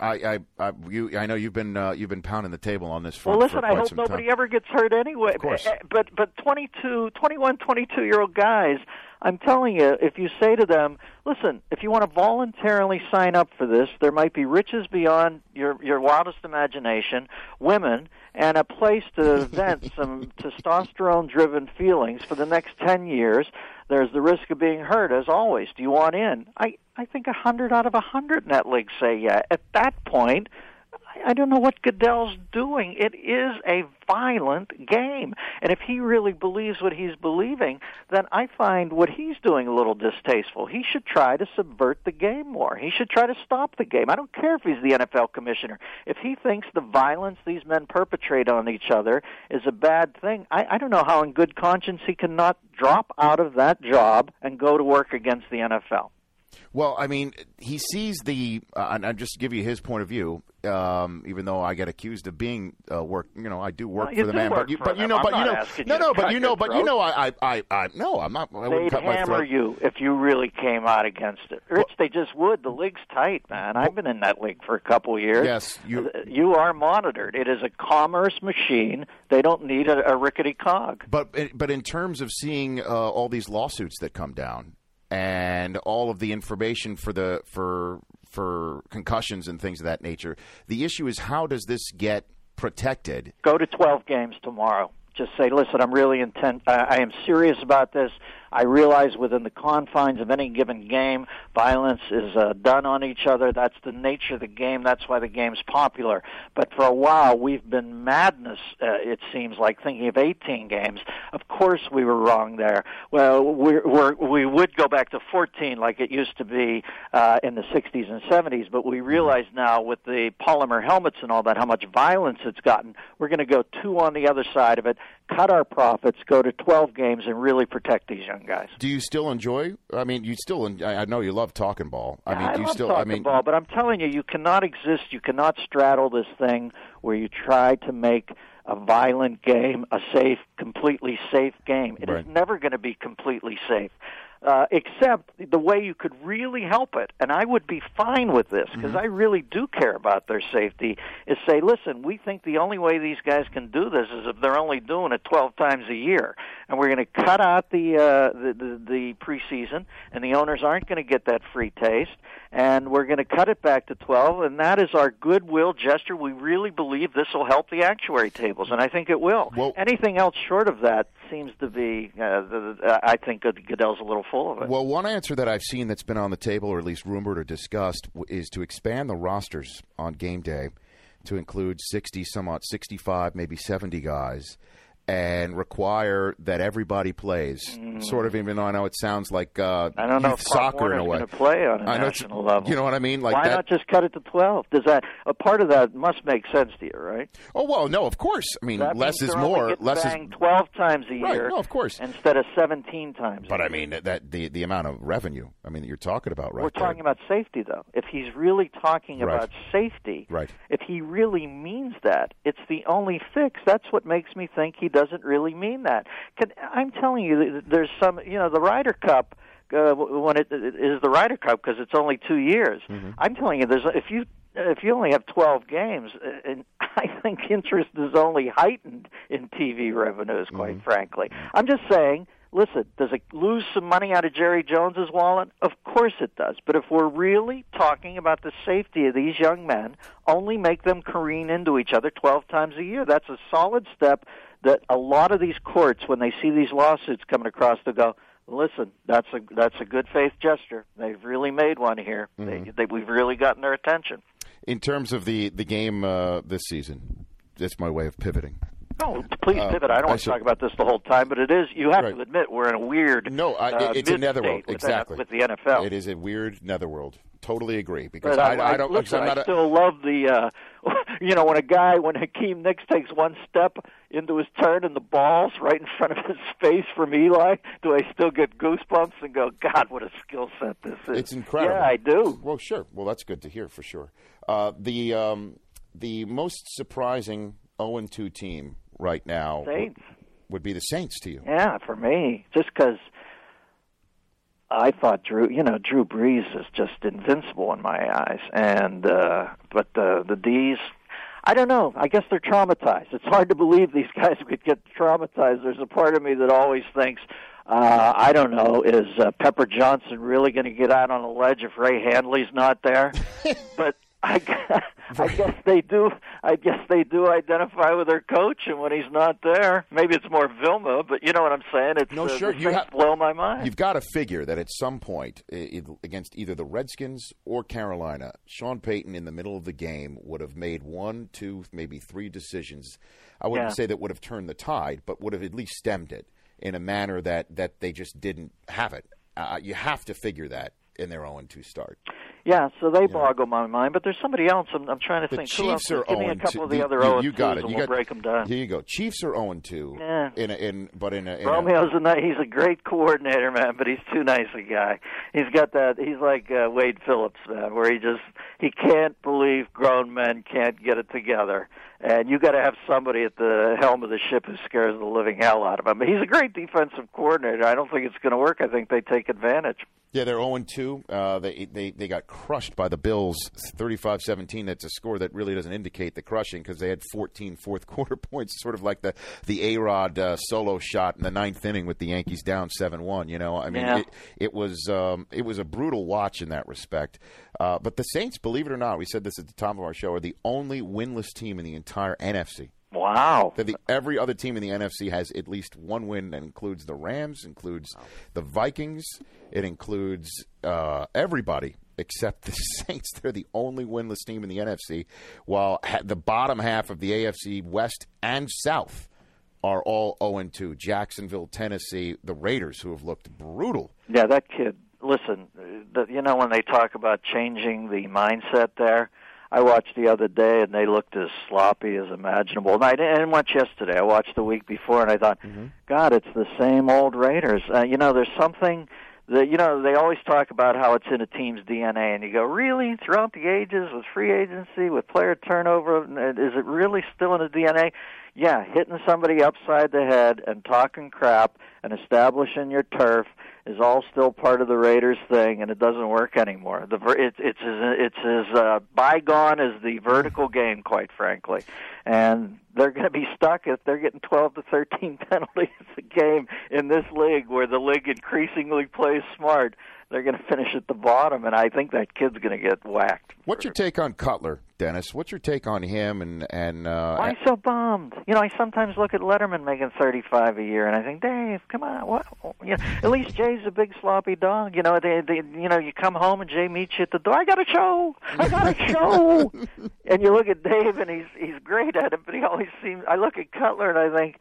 I, I, I, you, I know you've been uh, you've been pounding the table on this front. Well, listen, for I hope nobody time. ever gets hurt anyway. Of course. Eh, But but 22, 21, 22 year old guys, I'm telling you, if you say to them, listen, if you want to voluntarily sign up for this, there might be riches beyond your your wildest imagination, women, and a place to vent [laughs] some testosterone driven feelings for the next 10 years. There's the risk of being hurt, as always. Do you want in? I, I think a 100 out of a 100 in that league say yeah. At that point, I- I don't know what Goodell's doing. It is a violent game. And if he really believes what he's believing, then I find what he's doing a little distasteful. He should try to subvert the game more. He should try to stop the game. I don't care if he's the NFL commissioner. If he thinks the violence these men perpetrate on each other is a bad thing, I, I don't know how in good conscience he cannot drop out of that job and go to work against the NFL. Well, I mean, he sees the, uh, and I'll just give you his point of view. Um, even though I get accused of being uh, work, you know, I do work Well, for the man. but you, but you know, but you know, no, no, but you know, but you know, I, I, I, I no, I'm not. I wouldn't They'd cut my hammer throat. you if you really came out against it. Rich, they just would. The league's tight, man. I've been in that league for a couple of years. Yes, you- you are monitored. It is a commerce machine. They don't need a, a rickety cog. But but in terms of seeing uh, all these lawsuits that come down and all of the information for the for for concussions and things of that nature, the issue is how does this get protected? Go to 12 games tomorrow. Just say, listen, I'm really intent. I, I am serious about this. I realize within the confines of any given game, violence is uh, done on each other. That's the nature of the game. That's why the game's popular. But for a while, we've been madness. Uh, it seems like thinking of 18 games. Of course, we were wrong there. Well, we're, we're, we would go back to 14 like it used to be uh, in the 60s and 70s. But we realize now with the polymer helmets and all that, how much violence it's gotten. We're going to go two on the other side of it, cut our profits, go to 12 games, and really protect these young guys. Do you still enjoy? I mean, you still. I know you love talking ball. I mean, I do you still. I mean, ball, but I'm telling you, you cannot exist. You cannot straddle this thing where you try to make a violent game a safe, completely safe game. It is Right. never going to be completely safe. Uh, except the way you could really help it, and I would be fine with this because I really do care about their safety. Is say, listen, we think the only way these guys can do this is if they're only doing it 12 times a year, and we're going to cut out the, uh, the the the preseason, and the owners aren't going to get that free taste, and we're going to cut it back to 12, and that is our goodwill gesture. We really believe this will help the actuary tables, and I think it will. Well- Anything else short of that seems to be, uh, I think Goodell's a little full of it. Well, one answer that I've seen that's been on the table, or at least rumored or discussed, is to expand the rosters on game day to include 60, somewhat 65, maybe 70 guys, and require that everybody plays. Sort of, even though I know it sounds like uh, Mm. I don't know if soccer in a way. going to play on a I national level. You know what I mean? Like Why that. not just cut it to 12? Does that a part of that must make sense to you, right? oh well, no, of course. I mean, That less is more. Less is. 12 times a Right, year. no, of course. Instead of 17 times. a But I mean that the the amount of revenue. I mean that you're talking about right We're there. talking about safety, though. If he's really talking Right. about safety, Right. if he really means that, it's the only fix. That's what makes me think he doesn't really mean that. Can, I'm telling you, there's some, you know, the Ryder Cup. Uh, when it, it is the Ryder Cup because it's only two years. Mm-hmm. I'm telling you, there's if you if you only have 12 games, uh, and [laughs] I think interest is only heightened in TV revenues. Quite Mm-hmm. frankly, I'm just saying. Listen, does it lose some money out of Jerry Jones's wallet? Of course it does. But if we're really talking about the safety of these young men, only make them careen into each other 12 times a year. That's a solid step that a lot of these courts, when they see these lawsuits coming across, they go, listen, that's a that's a good faith gesture. They've really made one here. They, they, we've really gotten their attention. In terms of the the game uh, this season, that's my way of pivoting. No, please Uh, pivot. I don't I want to talk about this the whole time, but it is. You have Right. to admit we're in a weird. No, I, uh, it's a netherworld. Exactly. with the NFL. It is a weird netherworld. Totally agree. Because But I, I, I don't. Listen, I'm not I a- still love the. uh [laughs] You know, when a guy, when Hakeem Nicks takes one step into his turn and the ball's right in front of his face from Eli, do I still get goosebumps and go, God, what a skill set this is? It's incredible. Yeah, I do. Well, sure. Well, that's good to hear for sure. Uh, the um, the most surprising 0 2 team right now Saints. would be the Saints to you. Yeah, for me, just because I thought Drew, you know, Drew Brees is just invincible in my eyes, and uh, but the the D's. I don't know. I guess they're traumatized. It's hard to believe these [laughs] guys could get traumatized. There's a part of me that always thinks, uh, I don't know, is uh, Pepper Johnson really going to get out on a ledge if Ray Handley's not there? [laughs] but I, gu- I guess they do. I guess they do identify with their coach, and when he's not there, maybe it's more Vilma. But you know what I'm saying? It's No, uh, sure, you have- blow my mind. You've got to figure that at some point i- i- against either the Redskins or Carolina, Sean Payton in the middle of the game would have made one, two, maybe three decisions. I wouldn't Yeah. say that would have turned the tide, but would have at least stemmed it in a manner that, that they just didn't have it. Uh, you have to figure that in their 0 2 start. Yeah, so they boggle my mind. But there's somebody else. I'm, I'm trying to The think. Who Chiefs else? are Give me a couple of the other you, 0 you got it. and You we'll got, break them down. Here you go. Chiefs are 0 2. Yeah. In a, in, but in a, in Romeo's a ni- he's a great coordinator, man, but he's too nice a guy. He's got that. He's like uh, Wade Phillips, man, where he just he can't believe grown men can't get it together, and you got to have somebody at the helm of the ship who scares the living hell out of him. But he's a great defensive coordinator. I don't think it's going to work. I think they take advantage. Yeah, they're 0 2. Uh, they, they they got crushed by the Bills 35 17. That's a score that really doesn't indicate the crushing because they had 14 fourth [laughs] quarter points, sort of like the, the A Rod uh, solo shot in the ninth inning with the Yankees down 7 1. You know, I mean, Yeah. it, it, was, um, it was a brutal watch in that respect. Uh, but the Saints, believe it or not, we said this at the top of our show, are the only winless team in the entire NFC. Wow. That the, every other team in the NFC has at least one win that includes the Rams, includes the Vikings, it includes uh, everybody except the [laughs] Saints. They're the only winless team in the NFC, while ha- the bottom half of the AFC West and South are all 0 2. Jacksonville, Tennessee, the Raiders, who have looked brutal. Yeah, that kid. Listen, the, you know when they talk about changing the mindset there. I watched the other day, and they looked as sloppy as imaginable. And I didn't watch yesterday. I watched the week before, and I thought, God, it's the same old Raiders. Uh, you know, there's something that you know they always talk about how it's in a team's DNA, and you go, really? Throughout the ages, with free agency, with player turnover, is it really still in the DNA? Yeah, hitting somebody upside the head and talking crap and establishing your turf is all still part of the Raiders thing, and it doesn't work anymore. The ver- it, it's as it's as uh, bygone as the vertical [laughs] game, quite frankly. And they're going to be stuck if they're getting 12 to 13 [laughs] penalties a game in this league, where the league increasingly plays smart. They're going to finish at the bottom, and I think that kid's going to get whacked. What's your take on Cutler, Dennis? What's your take on him and and uh, Why so bummed? You know, I sometimes look at Letterman making thirty-five a year, and I think, Dave, come on, what? You know, at least Jay's a big sloppy dog. You know, they, they, you know, you come home and Jay meets you at the door. I got a show. I got a show. [laughs] and you look at Dave, and he's he's great at it, but he always seems. I look at Cutler, and I think.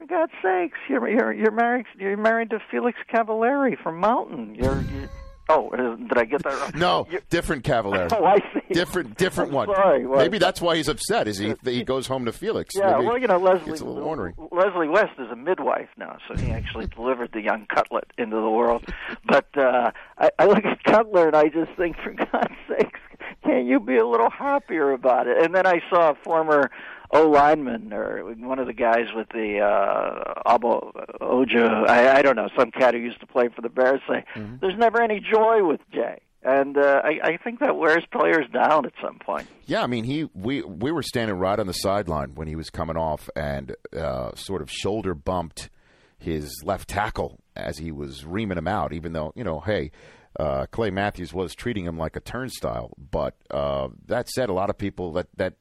For God's sakes, you're you're you're married you're married to Felix Cavallari from Mountain. You're, you're oh, uh, did I get that wrong? No, [laughs] different Cavalier. [laughs] Oh, I see. Different, different I'm one. sorry, what? Maybe that's why he's upset. Is he? He goes home to Felix. Yeah, Maybe well, you know, Leslie It's a little ornery. Leslie West is a midwife now, so he actually [laughs] delivered the young Cutlet into the world. But uh, I, I look at Cutler and I just think, for God's sakes, can't you be a little happier about it? And then I saw a former O lineman or one of the guys with the uh Abo Oja I, I don't know, some cat who used to play for the Bears say Mm-hmm. there's never any joy with Jay. And uh, I, I think that wears players down at some point. Yeah, I mean, he we we were standing right on the sideline when he was coming off and uh, sort of shoulder bumped his left tackle as he was reaming him out. Even though you know, hey, uh, Clay Matthews was treating him like a turnstile. But uh, that said, a lot of people that that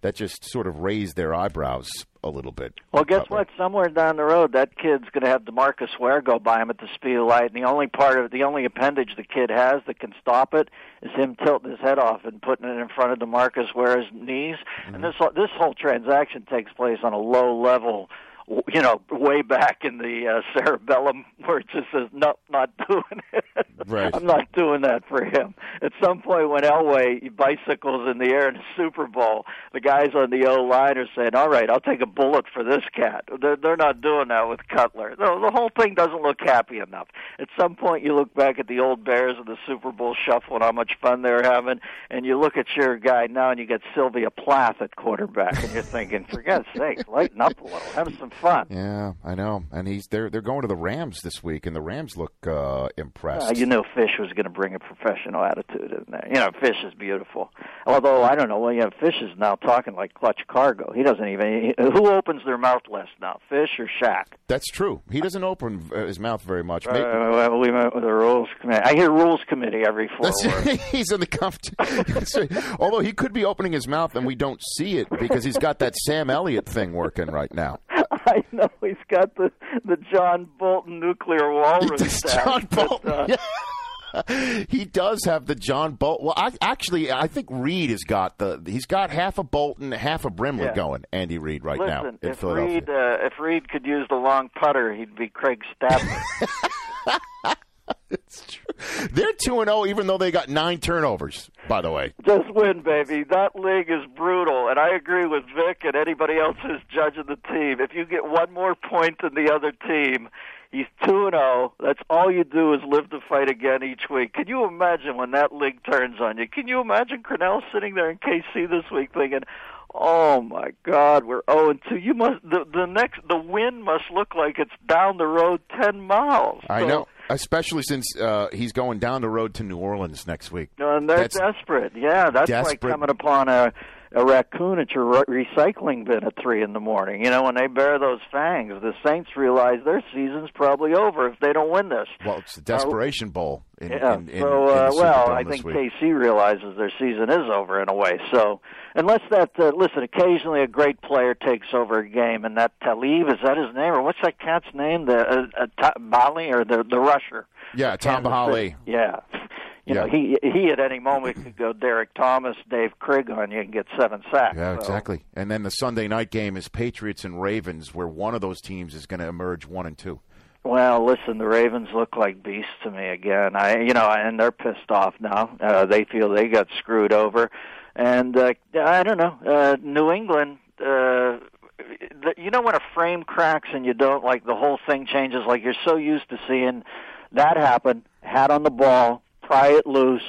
that just sort of raised their eyebrows a little bit. Well, guess what? Somewhere down the road, that kid's going to have Demarcus Ware go by him at the speed of light, and the only part of the only appendage the kid has that can stop it is him tilting his head off and putting it in front of Demarcus Ware's knees. And mm-hmm. this this whole transaction takes place on a low level. You know, way back in the uh, cerebellum, where it just says, "No, not doing it. Right. [laughs] I'm not doing that for him." At some point, when Elway bicycles in the air in the Super Bowl, the guys on the O line are saying, "All right, I'll take a bullet for this cat." They're they're not doing that with Cutler. No, the whole thing doesn't look happy enough. At some point, you look back at the old Bears and the Super Bowl shuffle and how much fun they were having, and you look at your guy now, and you get Sylvia Plath at quarterback, and you're thinking, "For God's sake, lighten up a little, have some fun." Yeah, I know, and he's they're they're going to the Rams this week, and the Rams look uh, impressed. Uh, you know, Fish was going to bring a professional attitude in there. You know, Fish is beautiful. Although I don't know, well, you know, Fish is now talking like Clutch Cargo. He doesn't even. He, who opens their mouth less now, Fish or Shaq? That's true. He doesn't open his mouth very much. Maybe- Uh, we met with the rules committee. I hear rules committee every four [laughs] he's in the competition. Although he could be opening his mouth and we don't see it because he's got that Sam Elliott thing working right now. [laughs] I know he's got the the John Bolton nuclear walrus [laughs] John but, Bolton- uh, [laughs] he does have the John Bolton. Well, I, actually, I think Reid has got the. He's got half a Bolton, half a Brimley Yeah. going. Andy Reid right now in if Philadelphia. Reid uh, if Reid could use the long putter, he'd be Craig [laughs] Stadler. They're two and zero, even though they got nine turnovers. By the way, Just win, baby. That league is brutal, and I agree with Vic and anybody else who's judging the team. If you get one more point than the other team, he's two and zero. That's all you do is live to fight again each week. Can you imagine when that league turns on you? Can you imagine Crennel sitting there in KC this week thinking? Oh my God, we're zero and two. You must the the next the win must look like it's down the road ten miles. I So- know, especially since uh, he's going down the road to New Orleans next week. No, and they're That's- desperate. Yeah, that's like coming upon a a raccoon at your re- recycling bin at three in the morning. You know, when they bare those fangs, the Saints realize their season's probably over if they don't win this. Well, it's the Desperation Bowl. In, Yeah. in, in, so, uh, well, I think week. KC realizes their season is over in a way. So, unless that, uh, listen, occasionally a great player takes over a game, and that Talib is that his name, or what's that cat's name? The uh, uh, Bali or the the rusher? Yeah, Tamba Hali. City. Yeah. You know, he he at any moment could go Derrick Thomas, Dave Krieg on you and get seven sacks. Yeah, So, exactly. And then the Sunday night game is Patriots and Ravens, where one of those teams is going to emerge one and two. Well, listen, the Ravens look like beasts to me again. I, you know, and they're pissed off now. Uh, they feel they got screwed over, and uh, I don't know. Uh, New England. Uh, you know when a frame cracks and you don't like the whole thing changes. Like you're so used to seeing that happened. Hat on the ball, pry it loose,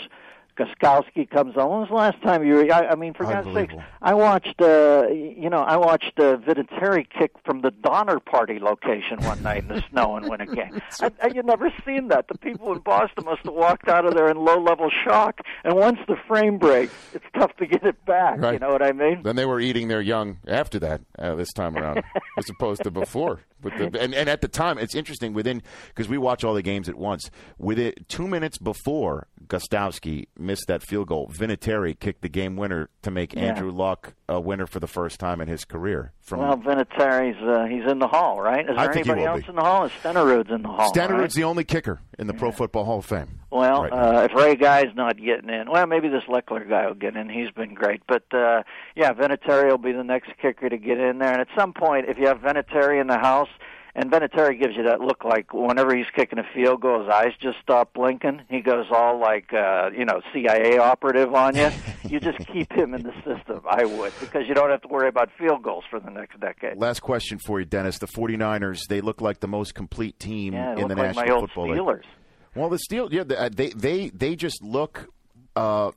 Gostkowski comes on. When was the last time you? Were, I, I mean, for God's sakes, I watched. Uh, you know, I watched uh, Vinatieri kick from the Donner Party location one night in the [laughs] snow and win a game. I, I, you've never seen that. The people in Boston must have walked out of there in low-level shock. And once the frame breaks, it's tough to get it back. You know what I mean? Then they were eating their young after that uh, this time around, [laughs] as opposed to before. With the, and, and at the time, it's interesting within because we watch all the games at once. With it, two minutes before Gostkowski missed that field goal, Vinatieri kicked the game winner to make Yeah. Andrew Luck a winner for the first time in his career. From Well, Vinatieri's uh, he's in the hall, right? Is there anybody else be. in the hall? Is Stenerud's in the hall? right? Stenerud's the only kicker in the Pro Football Hall of Fame. Well, right uh, if Ray Guy's not getting in, well, maybe this Lechler guy will get in. He's been great, but uh, yeah, Vinatieri will be the next kicker to get in there. And at some point, if you have Vinatieri in the house, and Vinatieri gives you that look like whenever he's kicking a field goal, his eyes just stop blinking. He goes all like uh, you know CIA operative on you. [laughs] you just keep him in the system. I would because you don't have to worry about field goals for the next decade. Last question for you, Dennis. The 49ers, they look like the most complete team Yeah, in the like National Football League. Well, the Steel, yeah, they they they just look. Uh,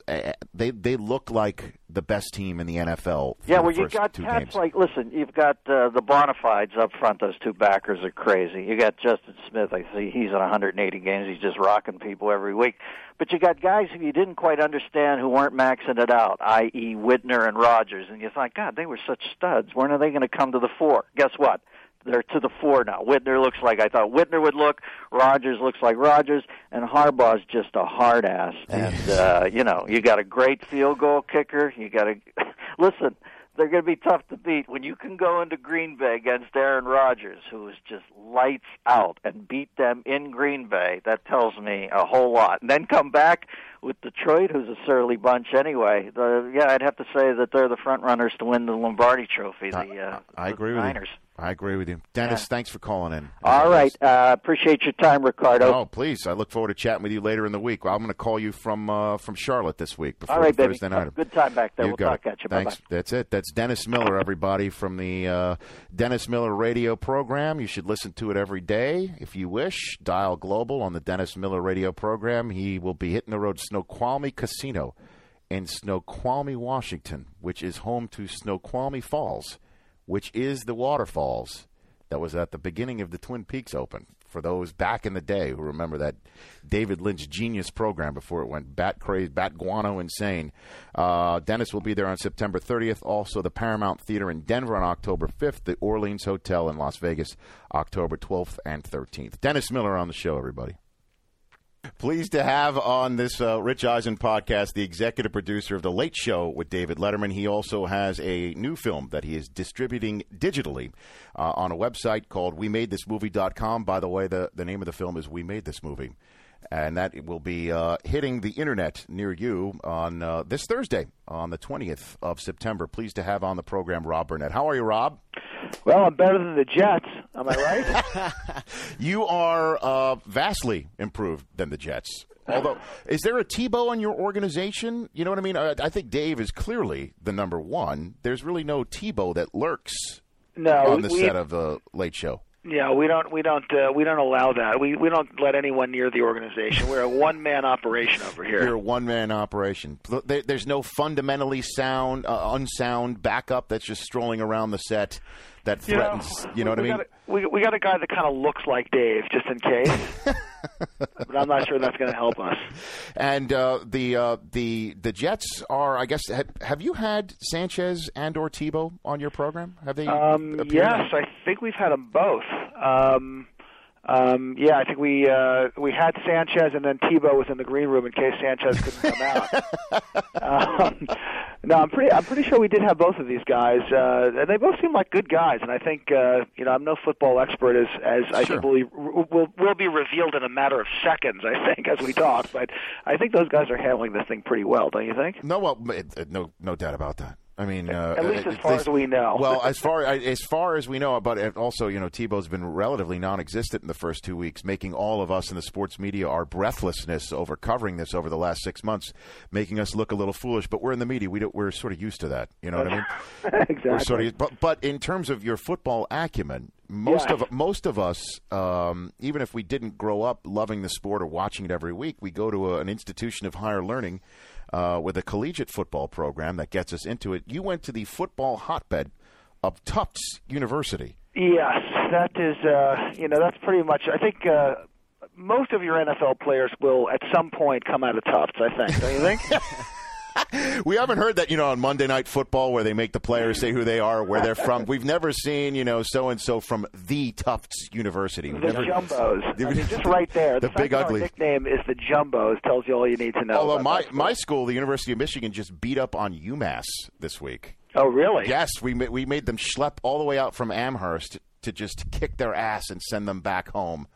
they they look like the best team in the NFL. Yeah, well, you first got cats games. like listen. You've got uh, the Bonafides up front. Those two backers are crazy. You got Justin Smith. I see he's at 180 games. He's just rocking people every week. But you got guys who you didn't quite understand who weren't maxing it out, i.e., Whitner and Rogers. And you thought, God, they were such studs. When are they going to come to the fore? Guess what? They're to the fore now. Whitner looks like I thought Whitner would look. Rogers looks like Rogers, and Harbaugh's just a hard ass. [laughs] And uh, you know, you got a great field goal kicker. You got to [laughs] listen. They're going to be tough to beat when you can go into Green Bay against Aaron Rodgers, who is just lights out, and beat them in Green Bay. That tells me a whole lot. And then come back with Detroit, who's a surly bunch anyway. The, yeah, I'd have to say that they're the front runners to win the Lombardi Trophy. The, uh, I the agree with Niners. you. I agree with you, Dennis. Yeah. Thanks for calling in. All right. Uh, appreciate your time, Ricardo. Oh, please! I look forward to chatting with you later in the week. I'm going to call you from uh, from Charlotte this week before All right, the baby. Thursday night. Good time back there. You we'll got talk it. at you. Thanks. Bye-bye. That's it. That's Dennis Miller, everybody, from the uh, Dennis Miller radio program. You should listen to it every day if you wish. Dial Global on the Dennis Miller radio program. He will be hitting the road Snoqualmie Casino in Snoqualmie, Washington, which is home to Snoqualmie Falls, which is the waterfalls that was at the beginning of the Twin Peaks Open. For those back in the day who remember that David Lynch genius program before it went bat crazy, bat guano insane, uh, Dennis will be there on September 30th. Also, the Paramount Theater in Denver on October 5th. The Orleans Hotel in Las Vegas, October 12th and 13th. Dennis Miller on the show, everybody. Pleased to have on this uh, Rich Eisen podcast the executive producer of The Late Show with David Letterman. He also has a new film that he is distributing digitally uh, on a website called WeMadeThisMovie.com. By the way, the, the name of the film is We Made This Movie. And that will be uh, hitting the internet near you on uh, this Thursday, on the 20th of September. Pleased to have on the program Rob Burnett. How are you, Rob? Well, I'm better than the Jets. Am I right? [laughs] You are uh, vastly improved than the Jets. Although, is there a Tebow in your organization? You know what I mean? I, I think Dave is clearly the number one. There's really no Tebow that lurks no, on the we, set of the Late Show. Yeah, we don't we don't uh, we don't allow that. We we don't let anyone near the organization. We're a one man operation over here. You're a one man operation. There's no fundamentally sound, uh, unsound backup that's just strolling around the set that You know, threatens. You know, what I mean? Got a, we we got a guy that kind of looks like Dave, just in case. [laughs] but I'm not sure that's going to help us. And uh, the uh, the the Jets are, I guess. Have, have you had Sanchez and or Tebow on your program? Have they? Um, yes, I think we've had them both. Um, um, yeah, I think we uh, we had Sanchez, and then Tebow was in the green room in case Sanchez couldn't come out. [laughs] um, no, I'm pretty I'm pretty sure we did have both of these guys, uh, and they both seem like good guys. And I think uh, you know I'm no football expert as as I Sure. think will will will be revealed in a matter of seconds. I think as we talk, but I think those guys are handling this thing pretty well. Don't you think? No, well, no, no doubt about that. I mean, uh, At least uh, as far as we know. Well, as far as far as we know, but also, you know, Tebow's been relatively non-existent in the first two weeks, making all of us in the sports media our breathlessness over covering this over the last six months, making us look a little foolish. But we're in the media; we don't, we're sort of used to that. You know what I mean? [laughs] exactly. We're sort of, but but in terms of your football acumen, most Yes. of most of us, um, even if we didn't grow up loving the sport or watching it every week, we go to a, an institution of higher learning uh, with a collegiate football program that gets us into it. You went to the football hotbed of Tufts University. Yes, that is, uh, you know, that's pretty much. I think uh, most of your NFL players will, at some point, come out of Tufts. I think. Don't you think? [laughs] [laughs] We haven't heard that, you know, on Monday Night Football where they make the players say who they are, where they're from. We've never seen, you know, so and so from the Tufts University. the We've never- Jumbos. [laughs] I mean, just right there. [laughs] The fact big ugly. Nickname is the Jumbos. Tells you all you need to know. Although my, my school, the University of Michigan, just beat up on UMass this week. Oh, really? Yes, we we made them schlep all the way out from Amherst to just kick their ass and send them back home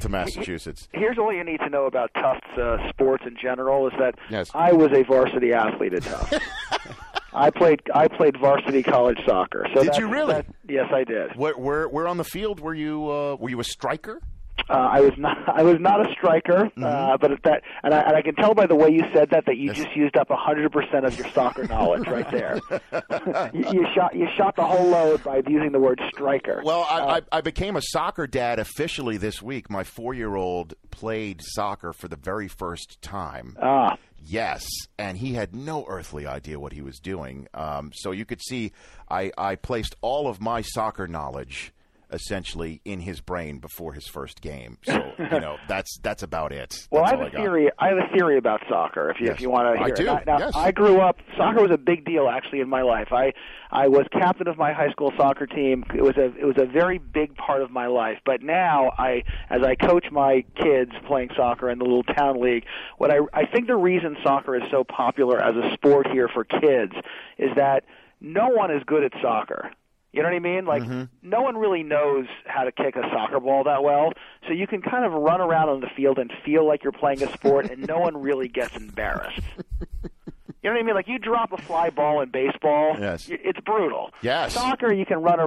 to Massachusetts. Here's all you need to know about Tufts uh, sports in general: is that Yes. I was a varsity athlete at Tufts. [laughs] I played I played varsity college soccer. So Did you really? that- yes, I did. Where, where, where on the field were you? Uh, were you a striker? Uh, I was not. [laughs] I was not a striker, Mm-hmm. uh, but at that, and I, and I can tell by the way you said that that you just used up a hundred percent of your soccer knowledge right there. [laughs] [laughs] you, you shot. You shot the whole load by using the word striker. Well, I, Uh, I, I became a soccer dad officially this week. My four-year-old played soccer for the very first time. Ah. Yes, and he had no earthly idea what he was doing. Um, so you could see, I, I placed all of my soccer knowledge essentially in his brain before his first game. So you know [laughs] that's that's about it. Well, That's I have a theory. I have a theory about soccer. If you Yes. if you want to hear I do, it. Now, yes. I grew up. Soccer was a big deal actually in my life. I I was captain of my high school soccer team. It was a it was a very big part of my life. But now I as I coach my kids playing soccer in the little town league, what I I think the reason soccer is so popular as a sport here for kids is that no one is good at soccer. You know what I mean? Like mm-hmm. no one really knows how to kick a soccer ball that well, so you can kind of run around on the field and feel like you're playing a sport, and no one really gets embarrassed. [laughs] You know what I mean? Like you drop a fly ball in baseball, Yes. it's brutal. Yes. Soccer, you can run. A,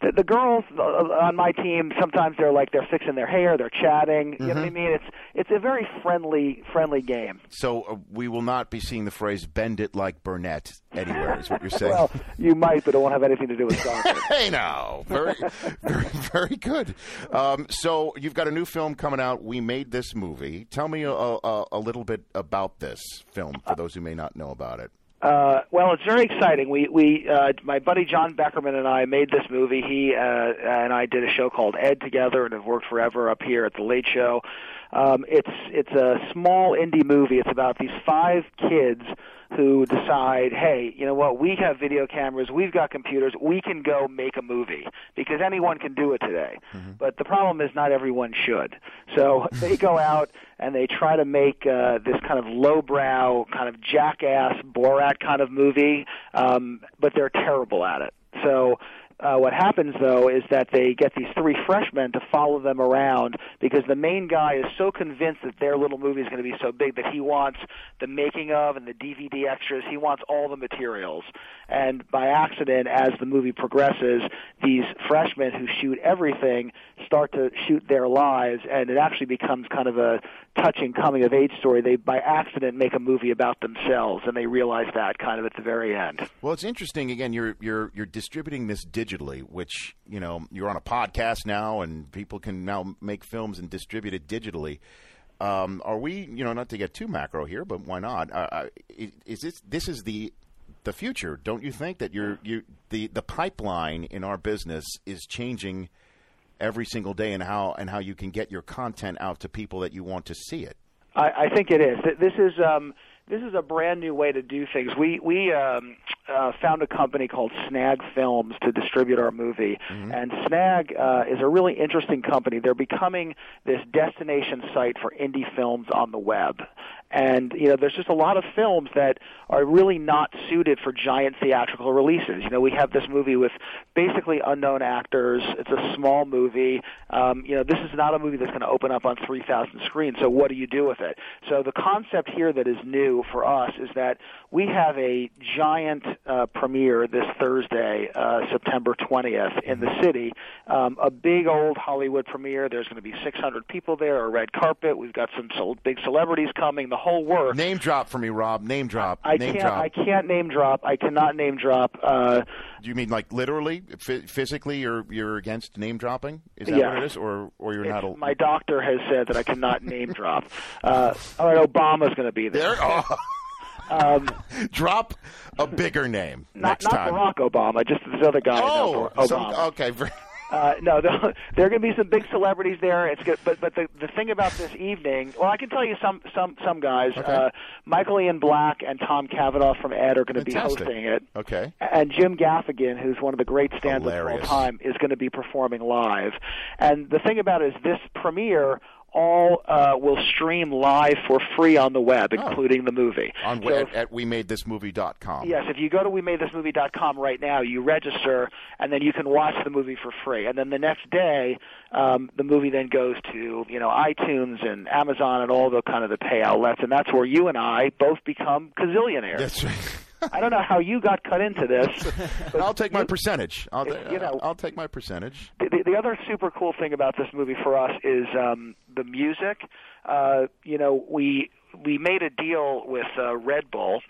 the, the girls uh, on my team sometimes they're like they're fixing their hair, they're chatting. You know what I mean? It's it's a very friendly friendly game. So uh, we will not be seeing the phrase "bend it like Burnett" anywhere. Is what you're saying? Well, you might, but it won't have anything to do with soccer. [laughs] hey now, very, very, very good. Um, so you've got a new film coming out. We made this movie. Tell me a, a, a little bit about this film for those who may not know about it. Uh, well, it's very exciting. We we uh, my buddy John Beckerman and I made this movie. He uh, and I did a show called Ed together, and have worked forever up here at the Late Show. Um, it's it's a small indie movie. It's about these five kids who decide, hey, you know what? We have video cameras. We've got computers. We can go make a movie because anyone can do it today. But the problem is not everyone should. So [laughs] they go out and they try to make uh, this kind of lowbrow, kind of jackass Borat kind of movie, um, but they're terrible at it. So uh, what happens though is that they get these three freshmen to follow them around because the main guy is so convinced that their little movie is going to be so big that he wants the making of and the DVD extras. He wants all the materials. And by accident, as the movie progresses, these freshmen who shoot everything start to shoot their lives, and it actually becomes kind of a touching coming of age story. They by accident make a movie about themselves, and they realize that kind of at the very end. Well, it's interesting. Again, you're you're you're distributing this digitally, which you know you're on a podcast now, and people can now make films and distribute it digitally. Um, are we, you know, not to get too macro here, but why not? Uh, is is this this is the the future? Don't you think that you're you the the pipeline in our business is changing every single day, and how and how you can get your content out to people that you want to see it? I, I think it is. This is um, this is a brand new way to do things. We we um, uh, found a company called Snag Films to distribute our movie, and Snag uh, is a really interesting company. They're becoming this destination site for indie films on the web. And you know, there's just a lot of films that are really not suited for giant theatrical releases. You know, we have this movie with basically unknown actors. It's a small movie. Um, you know, this is not a movie that's going to open up on 3,000 screens. So what do you do with it? So the concept here that is new for us is that we have a giant uh, premiere this Thursday, uh, September 20th, in the city. Um, a big old Hollywood premiere. There's going to be 600 people there, a red carpet. We've got some big celebrities coming. The whole works. Name drop for me, Rob. Name drop. I name can't. drop. I can't name drop. I cannot name drop. Uh, Do you mean like literally, F- physically? You're you're against name dropping? Is that Yeah. what it is, or or you're it's- not? A, my doctor has said that I cannot name [laughs] drop. Uh, all right, Obama's going to be there. there. Oh. [laughs] Um, [laughs] drop a bigger name not next not time. Barack Obama, just this other guy. Oh, some- okay. Uh, no, [laughs] there there are going to be some big celebrities there. It's good, but but the the thing about this evening, well, I can tell you some some some guys. Okay. Uh, Michael Ian Black and Tom Cavanagh from Ed are going to be hosting it. Okay. And Jim Gaffigan, who's one of the great stand-ups of all time, is going to be performing live. And the thing about it is, this premiere all uh, will stream live for free on the web, including the movie. On So at, at wemadethismovie.com. Yes, if you go to wemadethismovie.com right now, you register, and then you can watch the movie for free. And then the next day, um, the movie then goes to you know iTunes and Amazon and all the kind of the pay outlets, and that's where you and I both become gazillionaires. That's right. I don't know how you got cut into this. [laughs] but I'll take my percentage. I'll, You know- I'll take my percentage. the, the, the other super cool thing about this movie for us is um, the music. Uh, you know, we we made a deal with uh, Red Bull.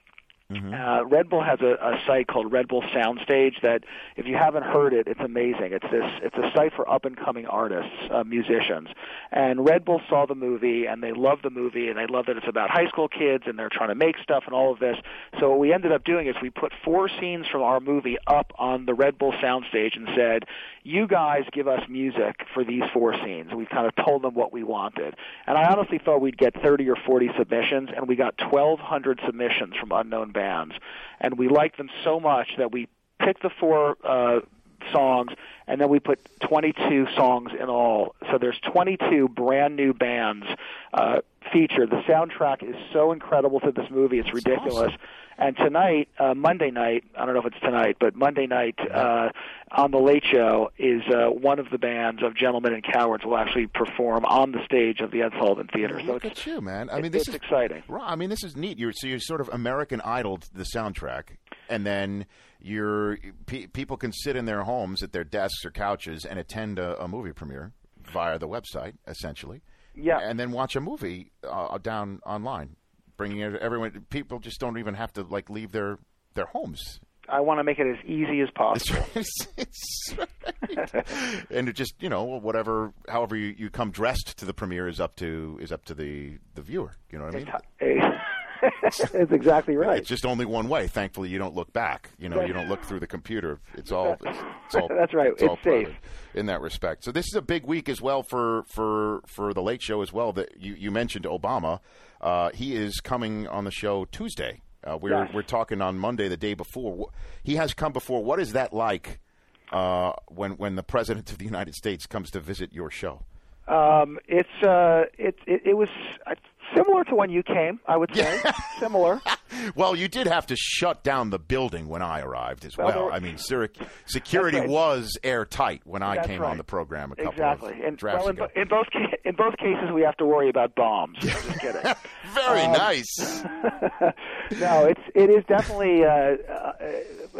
Uh, Red Bull has a, a site called Red Bull Soundstage that, if you haven't heard it, it's amazing. It's this. It's a site for up and coming artists, uh, musicians. And Red Bull saw the movie and they love the movie and they love that it's about high school kids and they're trying to make stuff and all of this. So what we ended up doing is we put four scenes from our movie up on the Red Bull Soundstage and said, "You guys give us music for these four scenes." We kind of told them what we wanted, and I honestly thought we'd get 30 or 40 submissions, and we got 1,200 submissions from unknown bands, and we liked them so much that we picked the four. Uh, songs and then we put 22 songs in all. So there's 22 brand new bands uh featured. The soundtrack is so incredible to this movie. It's ridiculous. and tonight uh monday night i don't know if it's tonight but monday night uh on the late show is uh one of the bands of gentlemen and cowards will actually perform on the stage of the ed sullivan theater. So Look it's at you, man. I it- mean, this it's is exciting. Right, I mean, this is neat. You're so you're sort of American Idol the soundtrack, and then you're pe- people can sit in their homes at their desks or couches and attend a, a movie premiere via the website, essentially. Yeah. and then watch a movie uh, down online, bringing everyone. People just don't even have to like leave their their homes. i want to make it as easy as possible [laughs] It's, it's right. and it just you know whatever however you, you come dressed to the premiere is up to is up to the the viewer you know what i mean [laughs] it's exactly right. it's just only one way. Thankfully you don't look back. You know you don't look through the computer. It's all it's, it's all [laughs] That's right. it's, It's safe. in that respect. So this is a big week as well for for for the late show as well that you you mentioned obama. Uh, he is coming on the show tuesday. Uh, we're Yes. we're talking on monday the day before. He has come before. What is that like uh, when when the president of the United States comes to visit your show. Um, it's uh, it, it it was uh, similar to when you came. I would say Yeah. [laughs] similar. Well, you did have to shut down the building when I arrived as Well, well. I mean, ser- security right. was airtight when I That's came right. on the program a couple exactly. of And drafts well, in, ago. in both in both cases, we have to worry about bombs. I'm just kidding. [laughs] Very Um, nice. [laughs] no, it's it is definitely uh, uh,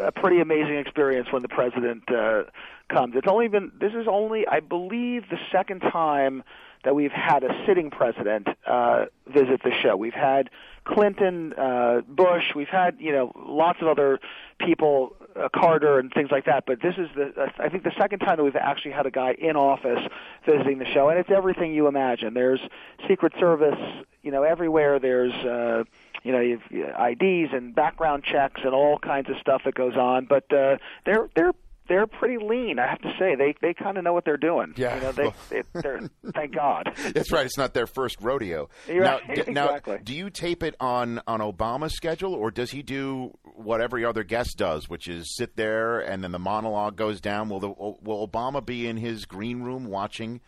a pretty amazing experience when the president uh, comes. It's only been this is only I believe the second time that we've had a sitting president uh, visit the show. We've had Clinton, uh, Bush, we've had you know lots of other people, uh, Carter and things like that. But this is the uh, I think the second time that we've actually had a guy in office visiting the show, and it's everything you imagine. There's Secret Service, you know, everywhere. There's uh, you know, you've IDs and background checks and all kinds of stuff that goes on. But uh, they're they're they're pretty lean, I have to say. They they kind of know what they're doing. Yeah. you know, they, [laughs] they they're thank God. [laughs] That's right. It's not their first rodeo. [laughs] You're now, right. d- now, Exactly. do you tape it on on Obama's schedule, or does he do what every other guest does, which is sit there and then the monologue goes down? Will the will Obama be in his green room watching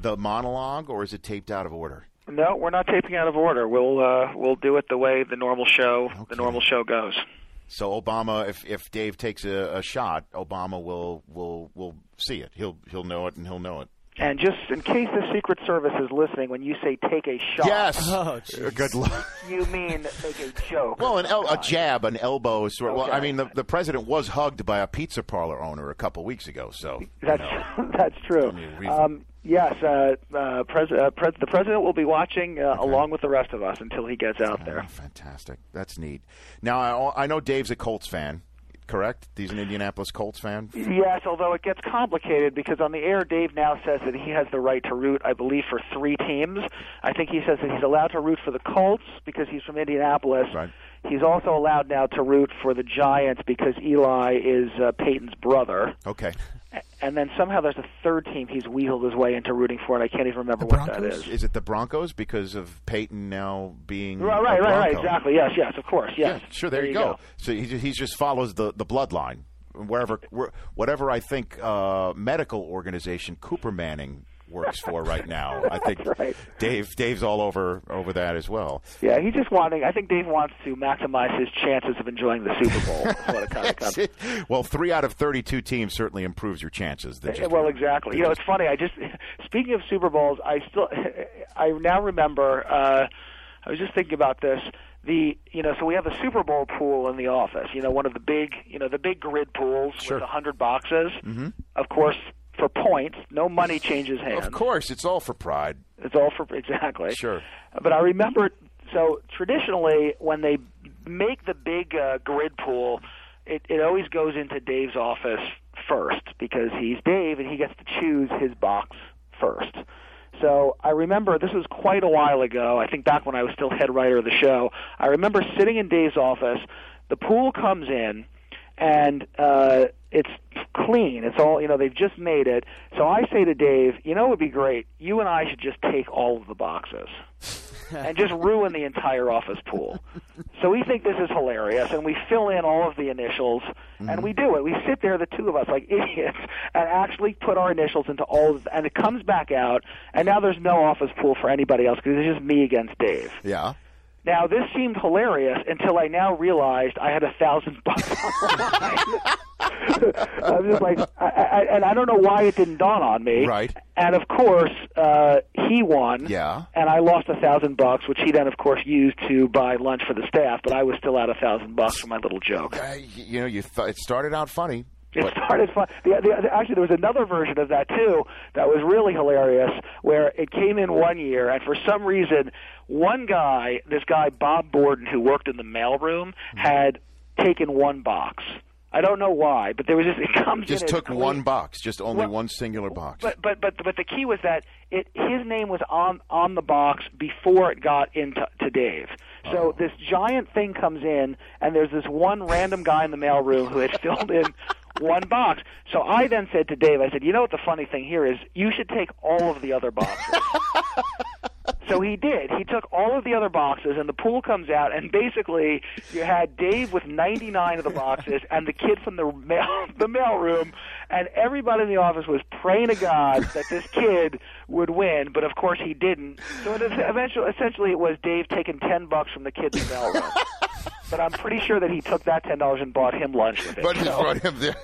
the monologue, or is it taped out of order? No, we're not taping out of order. We'll uh, we'll do it the way the normal show the normal show goes. So Obama, if if Dave takes a, a shot, Obama will will will see it. He'll he'll know it and he'll know it. and just in case the Secret Service is listening, when you say take a shot, Yes. Oh. Good luck. you mean make a joke. Well, an el- a jab, an elbow sort of. Well, I mean, the, the president was hugged by a pizza parlor owner a couple weeks ago, so. you That's know. [laughs] that's true. mean, Um, yes, uh, uh, pres- uh, pres- the president will be watching uh, along with the rest of us until he gets out there. Oh, fantastic. That's neat. Now, I, I know Dave's a Colts fan, correct? He's an Indianapolis Colts fan. Yes, although it gets complicated because on the air, Dave now says that he has the right to root, I believe, for three teams. I think he says that he's allowed to root for the Colts because he's from Indianapolis. Right. He's also allowed now to root for the Giants because Eli is uh, Peyton's brother. Okay. And then somehow there's a third team he's weaseled his way into rooting for, and I can't even remember what that is. Is it the Broncos because of Peyton now being Right, right, right, right. Exactly. Yes, yes, of course. Yes. Yeah, sure. There, you go. So he he just follows the the bloodline. Wherever, where, whatever I think uh, medical organization Cooper Manning works for right now. [laughs] I think right. Dave Dave's all over over that as well. Yeah, he's just wanting. I think Dave wants to maximize his chances of enjoying the Super Bowl. [laughs] What kind of comes. well, three out of thirty-two teams certainly improves your chances. just- well, exactly. You know, it's funny. I just speaking of Super Bowls, I still I now remember. Uh, I was just thinking about this. The you know, so we have a Super Bowl pool in the office. You know, one of the big you know the big grid pools Sure. with a hundred boxes. Mm-hmm. Of course, for points, no money changes hands. Of course, it's all for pride. It's all for exactly. Sure. But I remember so traditionally when they make the big uh, grid pool, it, it always goes into Dave's office first because he's Dave and he gets to choose his box first. So I remember this was quite a while ago. I think back when I was still head writer of the show. I remember sitting in Dave's office. The pool comes in, and uh, it's clean. It's all you know. They've just made it. So I say to Dave, you know, it would be great. You and I should just take all of the boxes [laughs] and just ruin the entire office pool. So we think this is hilarious, and we fill in all of the initials, and mm-hmm. we do it. We sit there, the two of us, like [laughs] idiots, and actually put our initials into all of, and it comes back out, and now there's no office pool for anybody else because it's just me against Dave. Yeah. Now this seemed hilarious until I now realized I had a thousand bucks [laughs] the line. I was just like, I, I, and I don't know why it didn't dawn on me. Right. And of course, uh, he won. Yeah. And I lost a thousand bucks, which he then, of course, used to buy lunch for the staff. But I was still out a thousand bucks for my little joke. Uh, you know, you th- it started out funny. It started fun. The, the, actually, there was another version of that too that was really hilarious, where it came in one year, and for some reason, one guy, this guy Bob Borden, who worked in the mailroom, had taken one box. I don't know why, but there was just [laughs] it comes just took one box, just only Well, one singular box. But but but but the key was that it his name was on on the box before it got into to Dave. So Oh. this giant thing comes in, and there's this one random guy in the mailroom who had [laughs] filled in one box. So I then said to Dave, I said, you know what the funny thing here is? You should take all of the other boxes. [laughs] So he did. He took all of the other boxes, and the pool comes out, and basically you had Dave with 99 of the boxes, [laughs] and the kid from the mail [laughs] the mail room, and everybody in the office was praying to God that this kid would win, but of course he didn't. So it is eventually, essentially, it was Dave taking 10 bucks from the kid in the mail room. [laughs] But I'm pretty sure that he took that ten dollars and bought him lunch with it. But he So- brought him there.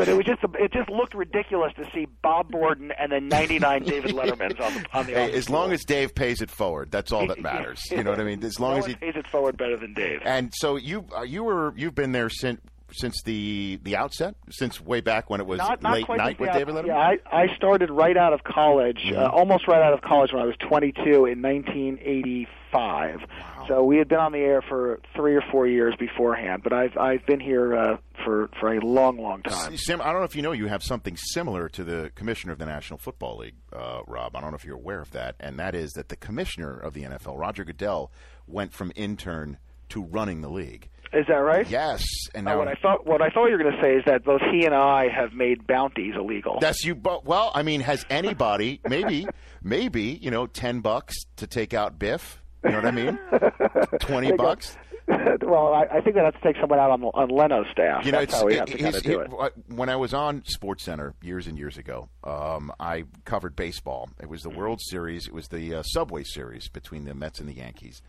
But it was just it just looked ridiculous to see Bob Borden and then 99 David Lettermans on the on the Hey, as long as Dave pays it forward, that's all that [laughs] matters. You know what I mean? As long no as he pays it forward better than Dave. and so you uh, you were you've been there since since the the outset, since way back when it was not, not late night with David Letterman. Yeah, I, I started right out of college, uh, almost right out of college when I was 22 in 1985. So we had been on the air for three or four years beforehand, but I've I've been here uh, for for a long, long time. Sam, I don't know if you know you have something similar to the commissioner of the National Football League, uh, Rob. I don't know if you're aware of that, and that is that the commissioner of the NFL, Roger Goodell, went from intern to running the league. Is that right? Yes, and Uh, now what I thought what I thought you were going to say is that both he and I have made bounties illegal. That's you. But well, I mean, has anybody maybe [laughs] maybe you know ten bucks to take out Biff? You know what I mean? [laughs] Twenty bucks. [laughs] well, I, I think that has to take someone out on on Leno's staff. You know, That's it's, how we have to kind of do it- it. When I was on Sports Center years and years ago, um, I covered baseball. It was the World Series. It was the uh, Subway Series between the Mets and the Yankees,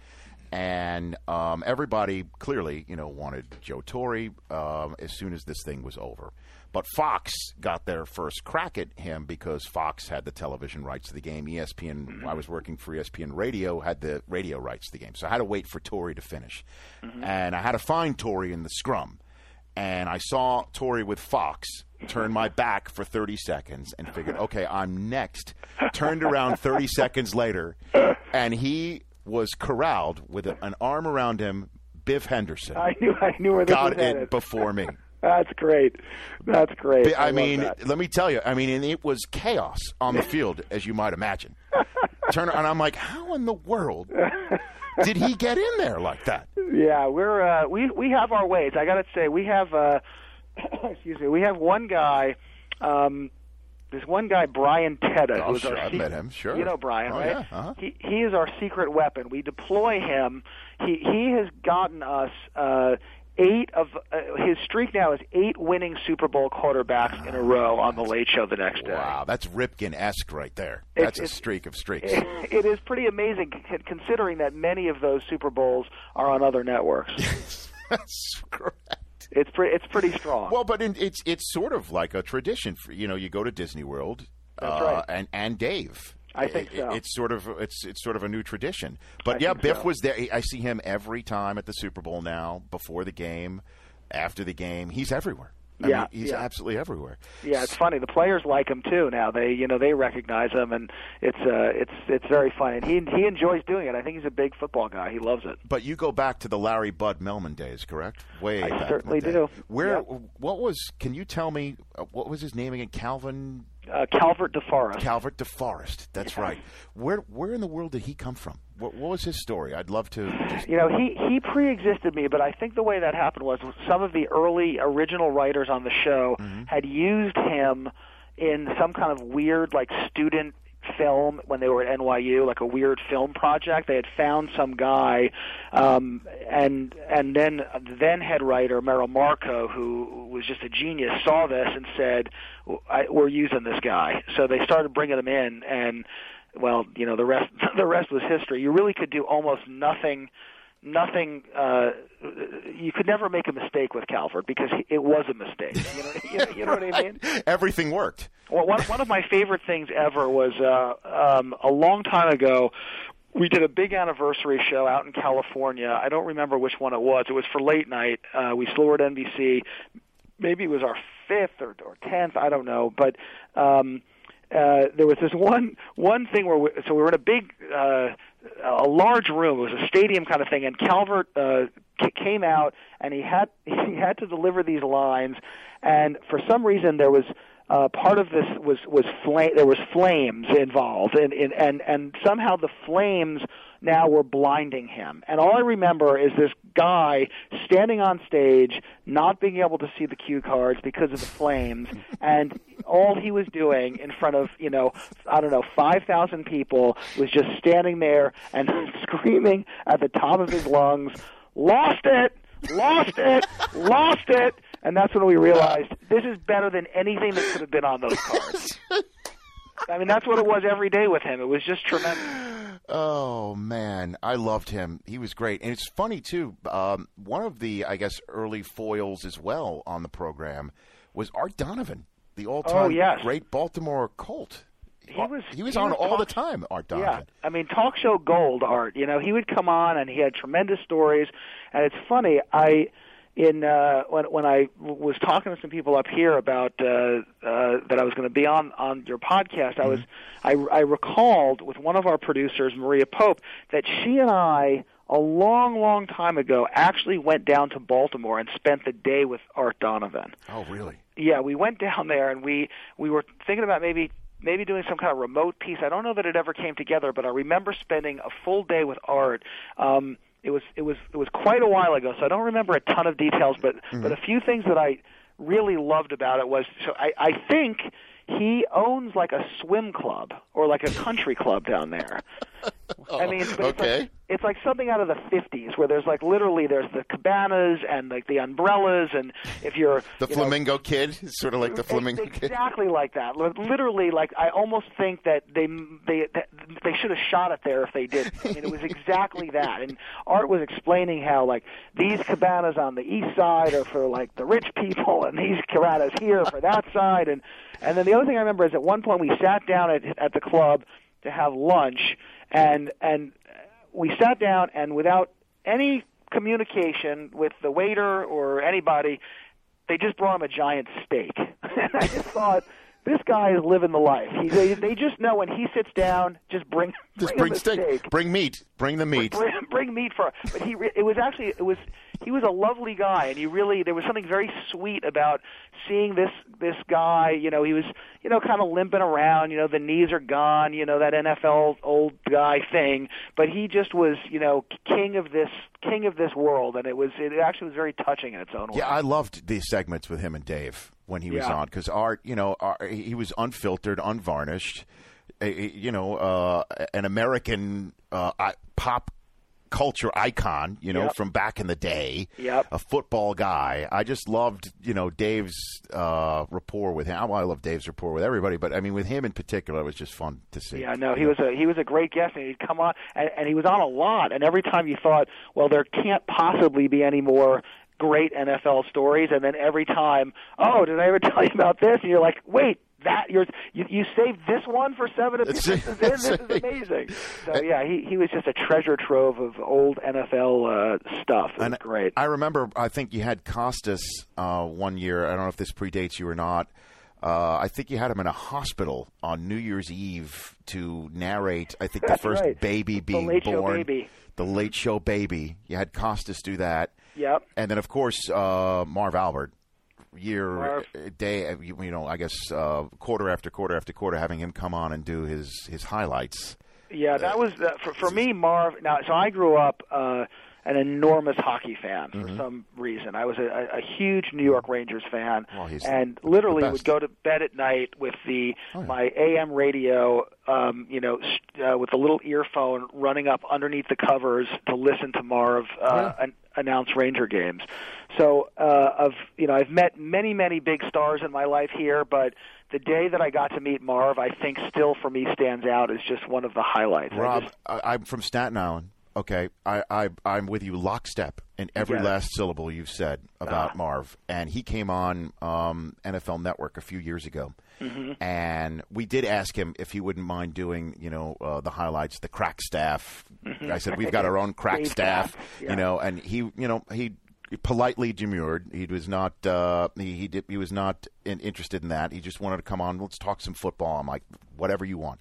and um, everybody clearly, you know, wanted Joe Torre um, as soon as this thing was over. But Fox got their first crack at him because Fox had the television rights to the game. ESPN, mm-hmm. I was working for ESPN Radio, had the radio rights to the game. So I had to wait for Torre to finish. Mm-hmm. And I had to find Torre in the scrum. And I saw Torre with Fox, turned my [laughs] back for 30 seconds, and figured, okay, I'm next. Turned around 30 [laughs] seconds later, and he was corralled with an arm around him. Biff Henderson I knew I knew where this got was headed. it before me. That's great. That's great. Bi- I, mean, let me tell you. I mean, and it was chaos on the field, as you might imagine. [laughs] Turner and I'm like, how in the world did he get in there like that? Yeah, we're uh, we we have our ways. I got to say, we have uh, [coughs] excuse me, we have one guy. Um, there's one guy, Brian Teta, Oh, who's sure, I've met him, sure. You know Brian, Oh, right? yeah, uh-huh. He he is our secret weapon. We deploy him. He he has gotten us. Uh, Eight of uh, his streak now is eight winning Super Bowl quarterbacks in a row on the Late Show the next day. Wow, that's Ripken esque right there. It's- That's a streak of streaks. [laughs] it is pretty amazing considering that many of those Super Bowls are on other networks. [laughs] That's correct. It's pretty it's pretty strong. Well, but in, it's it's sort of like a tradition. For, you know, you go to Disney World, uh, right. and and Dave. I think It- so. It's sort of it's it's sort of a new tradition. But I yeah, Biff so. was there. I see him every time at the Super Bowl now, before the game, after the game. He's everywhere. I Yeah, mean, he's yeah. absolutely everywhere. Yeah, it's funny. The players like him too now. They, you know, they recognize him, and it's uh, it's it's very funny. And he he enjoys doing it. I think he's a big football guy. He loves it. But you go back to the Larry Bud Melman days, correct? Way I back certainly do. Where? Yeah. What was? Can you tell me uh, what was his name again? Calvin Uh, Calvert DeForest. Calvert DeForest. That's right. Where Where in the world did he come from? What, what was his story? I'd love to. Just, you know, he he pre-existed me, but I think the way that happened was some of the early original writers on the show Mm-hmm. had used him in some kind of weird like student film when they were at NYU, like a weird film project. They had found some guy, um, and and then then head writer Merrill Markoe, who was just a genius, saw this and said, "We're using this guy." So they started bringing him in, and well, you know, the rest [laughs] the rest was history. You really could do almost nothing. Nothing. Uh, you could never make a mistake with Calvert because it was a mistake. You know, [laughs] you know, you know what I mean? [laughs] everything worked. Well, one one of my favorite things ever was uh, um, a long time ago. We did a big anniversary show out in California. I don't remember which one it was. It was for late night. Uh, we at NBC. Maybe it was our fifth or, or tenth. I don't know. But um, uh, there was this one one thing where we, so we were in a big uh, a large room. It was a stadium kind of thing, and Calvert uh, came out and he had [laughs] he had to deliver these lines, and for some reason there was. Uh, part of this was was flame. There was flames involved, and, and and and somehow the flames now were blinding him. And all I remember is this guy standing on stage, not being able to see the cue cards because of the flames, [laughs] and all he was doing in front of you know I don't know five thousand people was just standing there and [laughs] screaming at the top of his lungs, "Lost it! Lost it! Lost it!" And that's when we realized this is better than anything that could have been on those [laughs] cards. I mean, that's what it was every day with him. It was just tremendous. Oh man, I loved him. He was great, and it's funny too. Um, one of the, I guess, early foils as well on the program was Art Donovan, the all-time Oh, yes. great Baltimore Colt. He was he was he on was all the time. Art Yeah, Donovan. I mean, talk show gold art. You know, he would come on and he had tremendous stories. And it's funny, I in uh, when when I w- was talking to some people up here about uh, uh, that I was going to be on on your podcast, I was I, I recalled with one of our producers, Maria Pope, that she and I a long, long time ago actually went down to Baltimore and spent the day with Art Donovan. Oh, really? Yeah, we went down there and we we were thinking about maybe maybe doing some kind of remote piece. I don't know that it ever came together, but I remember spending a full day with Art. Um, it was it was it was quite a while ago, so I don't remember a ton of details, but mm-hmm. but a few things that I really loved about it was so I I think he owns like a swim club or like a country club down there. [laughs] I mean, okay. like it's like something out of the 50s where there's like literally there's the cabanas and like the umbrellas and if you're [laughs] The you know, flamingo kid, It's sort of like the flamingo kid. exactly like that. Li- Literally, like I almost think that they they they should have shot it there if they did. I mean, it was exactly that. And Art was explaining how like these cabanas on the east side are for like the rich people, and these cabanas here for that side. And and then the other thing I remember is at one point we sat down at at the club to have lunch, and and we sat down and without any communication with the waiter or anybody, they just brought him a giant steak. [laughs] and I just thought, this guy is living the life. He, they, they just know when he sits down, just bring [laughs] Just bring, bring steak. steak. Bring meat. Bring the meat. Bring, bring meat for. But he, it was actually, it was. He was a lovely guy, and he really there was something very sweet about seeing this this guy. You know, he was you know kind of limping around. You know, the knees are gone. You know that NFL old guy thing. But he just was you know king of this king of this world, and it was it actually was very touching in its own way. Yeah, I loved these segments with him and Dave when he was Yeah. on because Art, you know, Art, he was unfiltered, unvarnished. You know, uh, an American uh, I- pop culture icon. You know, Yep. from back in the day. Yep. A football guy. I just loved, you know, Dave's uh, rapport with him. Well, I love Dave's rapport with everybody, but I mean, with him in particular, it was just fun to see. Yeah, no, he was a he was a great guest, and he'd come on, and, and he was on a lot. And every time you thought, well, there can't possibly be any more great NFL stories, and then every time, oh, did I ever [laughs] tell you about this? And you're like, wait. That you're you, you saved this one for seven. [laughs] This is, this is amazing. So yeah, he he was just a treasure trove of old NFL uh, stuff. And great. I remember, I think you had Costas uh, one year. I don't know if this predates you or not. Uh, I think you had him in a hospital on New Year's Eve to narrate. I think the first right. baby The being Late Show born, Baby. the Late Show baby. You had Costas do that, Yep. and then of course uh, Marv Albert. Year, uh, day, uh, you, you know, I guess uh, quarter after quarter after quarter, having him come on and do his his highlights. Yeah, that was uh, for for me, Marv. Now, so I grew up uh, an enormous hockey fan for Mm-hmm. some reason. I was a, a, huge New York Rangers fan, Well, and literally would go to bed at night with the Oh, yeah. my AM radio, um, you know, uh, with the little earphone running up underneath the covers to listen to Marv Oh, uh, an, announce Ranger games. So, uh, of you know, I've met many, many big stars in my life here, but the day that I got to meet Marv, I think still for me stands out as just one of the highlights. I Rob, just- I'm from Staten Island. Okay, I, I I'm with you lockstep in every Yeah. last syllable you've said about Ah. Marv, and he came on um, NFL Network a few years ago, Mm-hmm. and we did ask him if he wouldn't mind doing you know uh, the highlights, the crack staff. I said we've [laughs] got our own crack staff, yeah. you know, and he you know he politely demurred. He was not uh, he he, did, he was not in, interested in that. He just wanted to come on. Let's talk some football. I'm like, whatever you want.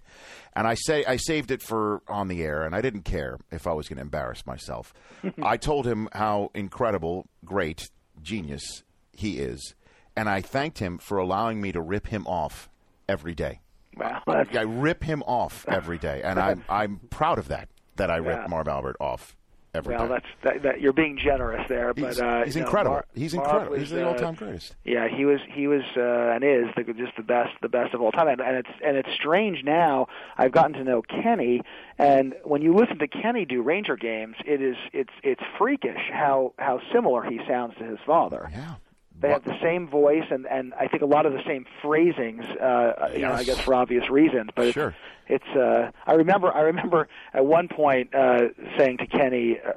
And I say I saved it for on the air, and I didn't care if I was going to embarrass myself. [laughs] I told him how incredible, great, genius he is, and I thanked him for allowing me to rip him off every day. Wow, that's- I rip him off every day, and [laughs] I'm I'm proud of that. That I rip Yeah. Marv Albert off well, that's that, that. You're being generous there, He's- but uh, he's you know, incredible. Mar- He's incredible. He's the uh, all-time greatest. Yeah, he was. He was uh, and is the, just the best, the best of all time. And, and it's and it's strange now. I've gotten to know Kenny, and when you listen to Kenny do Ranger games, it is it's it's freakish how how similar he sounds to his father. Yeah. They have the same voice, and and I think a lot of the same phrasings. Uh, You know, I guess for obvious reasons, but it's- Sure. it's uh I remember I remember at one point uh saying to Kenny uh,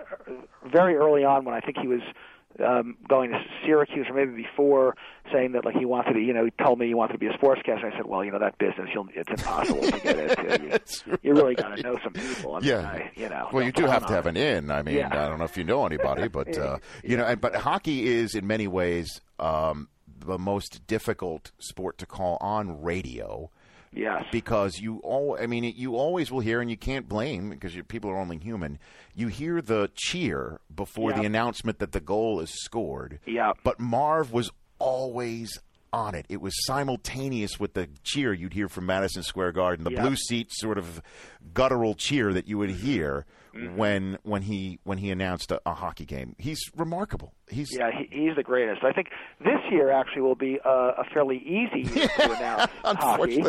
very early on when I think he was um going to Syracuse or maybe before saying that like he wanted to you know he told me he wanted to be a sportscaster I said well you know that business you'll it's impossible to get into [laughs] you, you really got to know some people I mean, Yeah. I, you know Well, you don't have to have an in. I mean, Yeah. I don't know if you know anybody, but [laughs] uh, you know, and, but hockey is in many ways um, the most difficult sport to call on radio. Yes. Because you all, I mean, you always will hear, and you can't blame because people are only human. You hear the cheer before the announcement that the goal is scored. Yep. But Marv was always on it. It was simultaneous with the cheer you'd hear from Madison Square Garden, the Yep. blue seat sort of guttural cheer that you would hear when when he when he announced a, a hockey game. He's remarkable. He's Yeah, he, he's the greatest. I think this year actually will be uh, a fairly easy year to [laughs] announce hockey.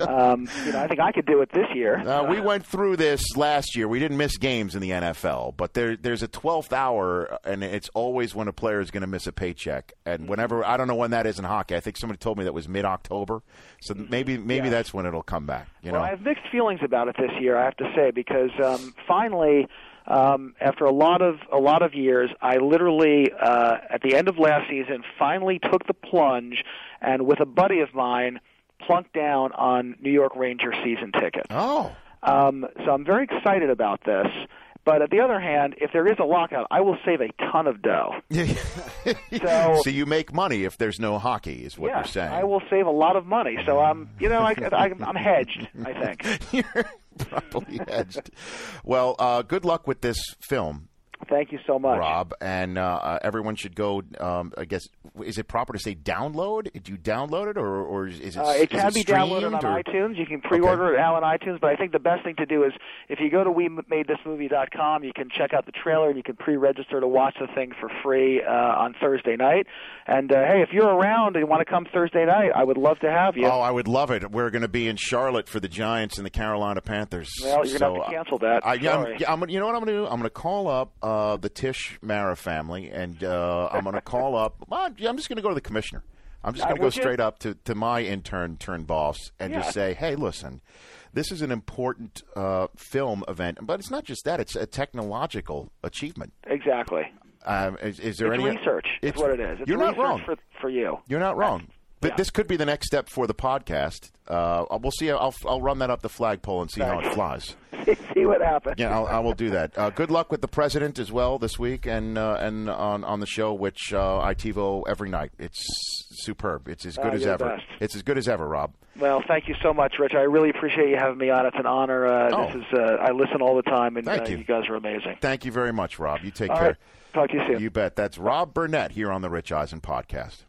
Um, you know, I think I could do it this year. Uh, we went through this last year. We didn't miss games in the NFL, but there, there's a 12th hour, and it's always when a player is going to miss a paycheck. And whenever I don't know when that is in hockey. I think somebody told me that was mid October. So maybe maybe Yeah. that's when it'll come back. You well, know, I have mixed feelings about it this year. I have to say because um, finally, um, after a lot of a lot of years, I literally uh, at the end of last season finally took the plunge, and with a buddy of mine, plunked down on New York Ranger season tickets. Oh. Um, so I'm very excited about this. But at the other hand, if there is a lockout, I will save a ton of dough. [laughs] so, so you make money if there's no hockey, is what yeah, you're saying. I will save a lot of money. So I'm, you know, I, I, I'm hedged. I think. [laughs] [laughs] Properly. Well, uh, good luck with this film. Thank you so much. Rob, and uh, uh, everyone should go. Um, I guess is it proper to say download? Do you download it, or, or is it? Uh, it can be downloaded on or- iTunes. You can pre-order it now on iTunes. But I think the best thing to do is if you go to WeMadeThisMovie.com, you can check out the trailer and you can pre-register to watch the thing for free uh, on Thursday night. And uh, hey, if you're around and you want to come Thursday night, I would love to have you. Oh, I would love it. We're going to be in Charlotte for the Giants and the Carolina Panthers. well, you're so, gonna have to cancel that. I, I'm, you know what I'm going to do? I'm going to call up uh, the Tisch Mara family, and uh, I'm going to call up. [laughs] I'm just going to go to the commissioner. I'm just going to go would you? straight up to, to my intern turned boss and Yeah. just say, "Hey, listen, this is an important uh, film event, but it's not just that; it's a technological achievement." Exactly. Um, is, is there it's any research. It's what it is. It's you're not wrong. for for you. You're not wrong. But yeah. this could be the next step for the podcast. Uh, we'll see. I'll, I'll run that up the flagpole and see how it flies. [laughs] See what happens. Yeah, I'll, I will do that. Uh, good luck with the president as well this week and uh, and on on the show, which uh, I TiVo every night. It's superb. It's as good Ah, as ever. best. It's as good as ever, Rob. Well, thank you so much, Rich. I really appreciate you having me on. It's an honor. Uh, Oh. This is. Uh, I listen all the time, and Thank uh, you. you guys are amazing. Thank you very much, Rob. You take All care. right. Talk to you soon. You bet. That's Rob Burnett here on the Rich Eisen podcast.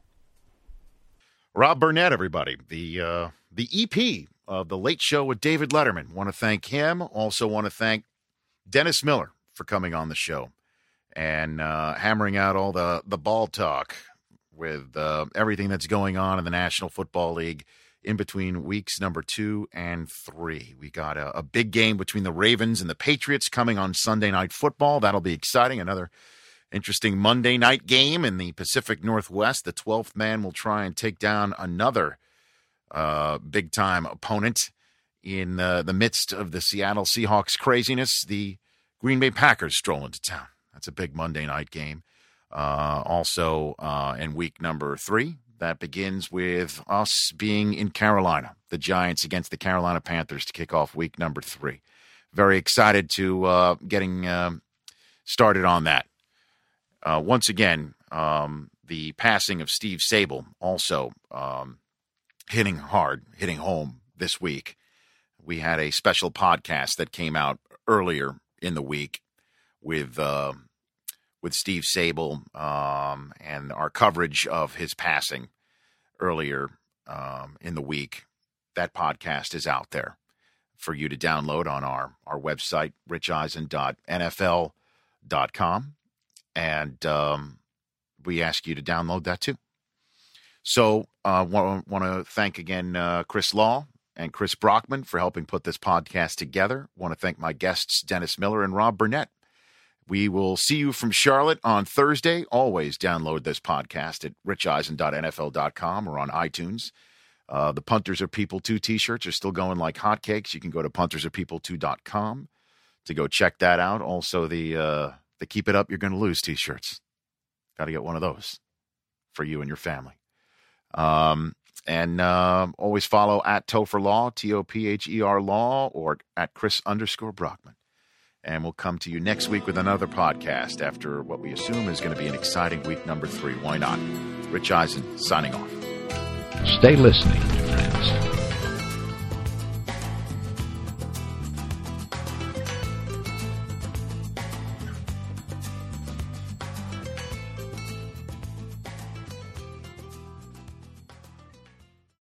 Rob Burnett, everybody, the uh, the EP of the Late Show with David Letterman. Want to thank him. Also, want to thank Dennis Miller for coming on the show and uh, hammering out all the the ball talk with uh, everything that's going on in the National Football League in between weeks number two and three. We got a, a big game between the Ravens and the Patriots coming on Sunday Night Football. That'll be exciting. Another interesting Monday night game in the Pacific Northwest. The 12th man will try and take down another uh, big time opponent in uh, the midst of the Seattle Seahawks craziness. The Green Bay Packers stroll into town. That's a big Monday night game. Uh, also, uh, in week number three, that begins with us being in Carolina, the Giants against the Carolina Panthers to kick off week number three. Very excited to uh, getting um started on that. Uh, once again, um, the passing of Steve Sabol also um, hitting hard, hitting home this week. We had a special podcast that came out earlier in the week with uh, with Steve Sabol um, and our coverage of his passing earlier um, in the week. That podcast is out there for you to download on our our website, richeisen.nfl.com and um, we ask you to download that too. So, uh, want want to thank again uh, Chris Law and Chris Brockman for helping put this podcast together. Want to thank my guests Dennis Miller and Rob Burnett. We will see you from Charlotte on Thursday. Always download this podcast at richeisen.nfl.com or on iTunes. Uh, the Punters Are People 2 t shirts are still going like hotcakes. You can go to puntersarepeople2.com to go check that out. Also, the uh, the Keep It Up, You're Going to Lose t shirts. Got to get one of those for you and your family. Um, and uh, always follow at Topher Law, T O P H E R Law, or at Chris underscore Brockman. And we'll come to you next week with another podcast after what we assume is going to be an exciting week number three. Why not? Rich Eisen signing off. Stay listening, friends.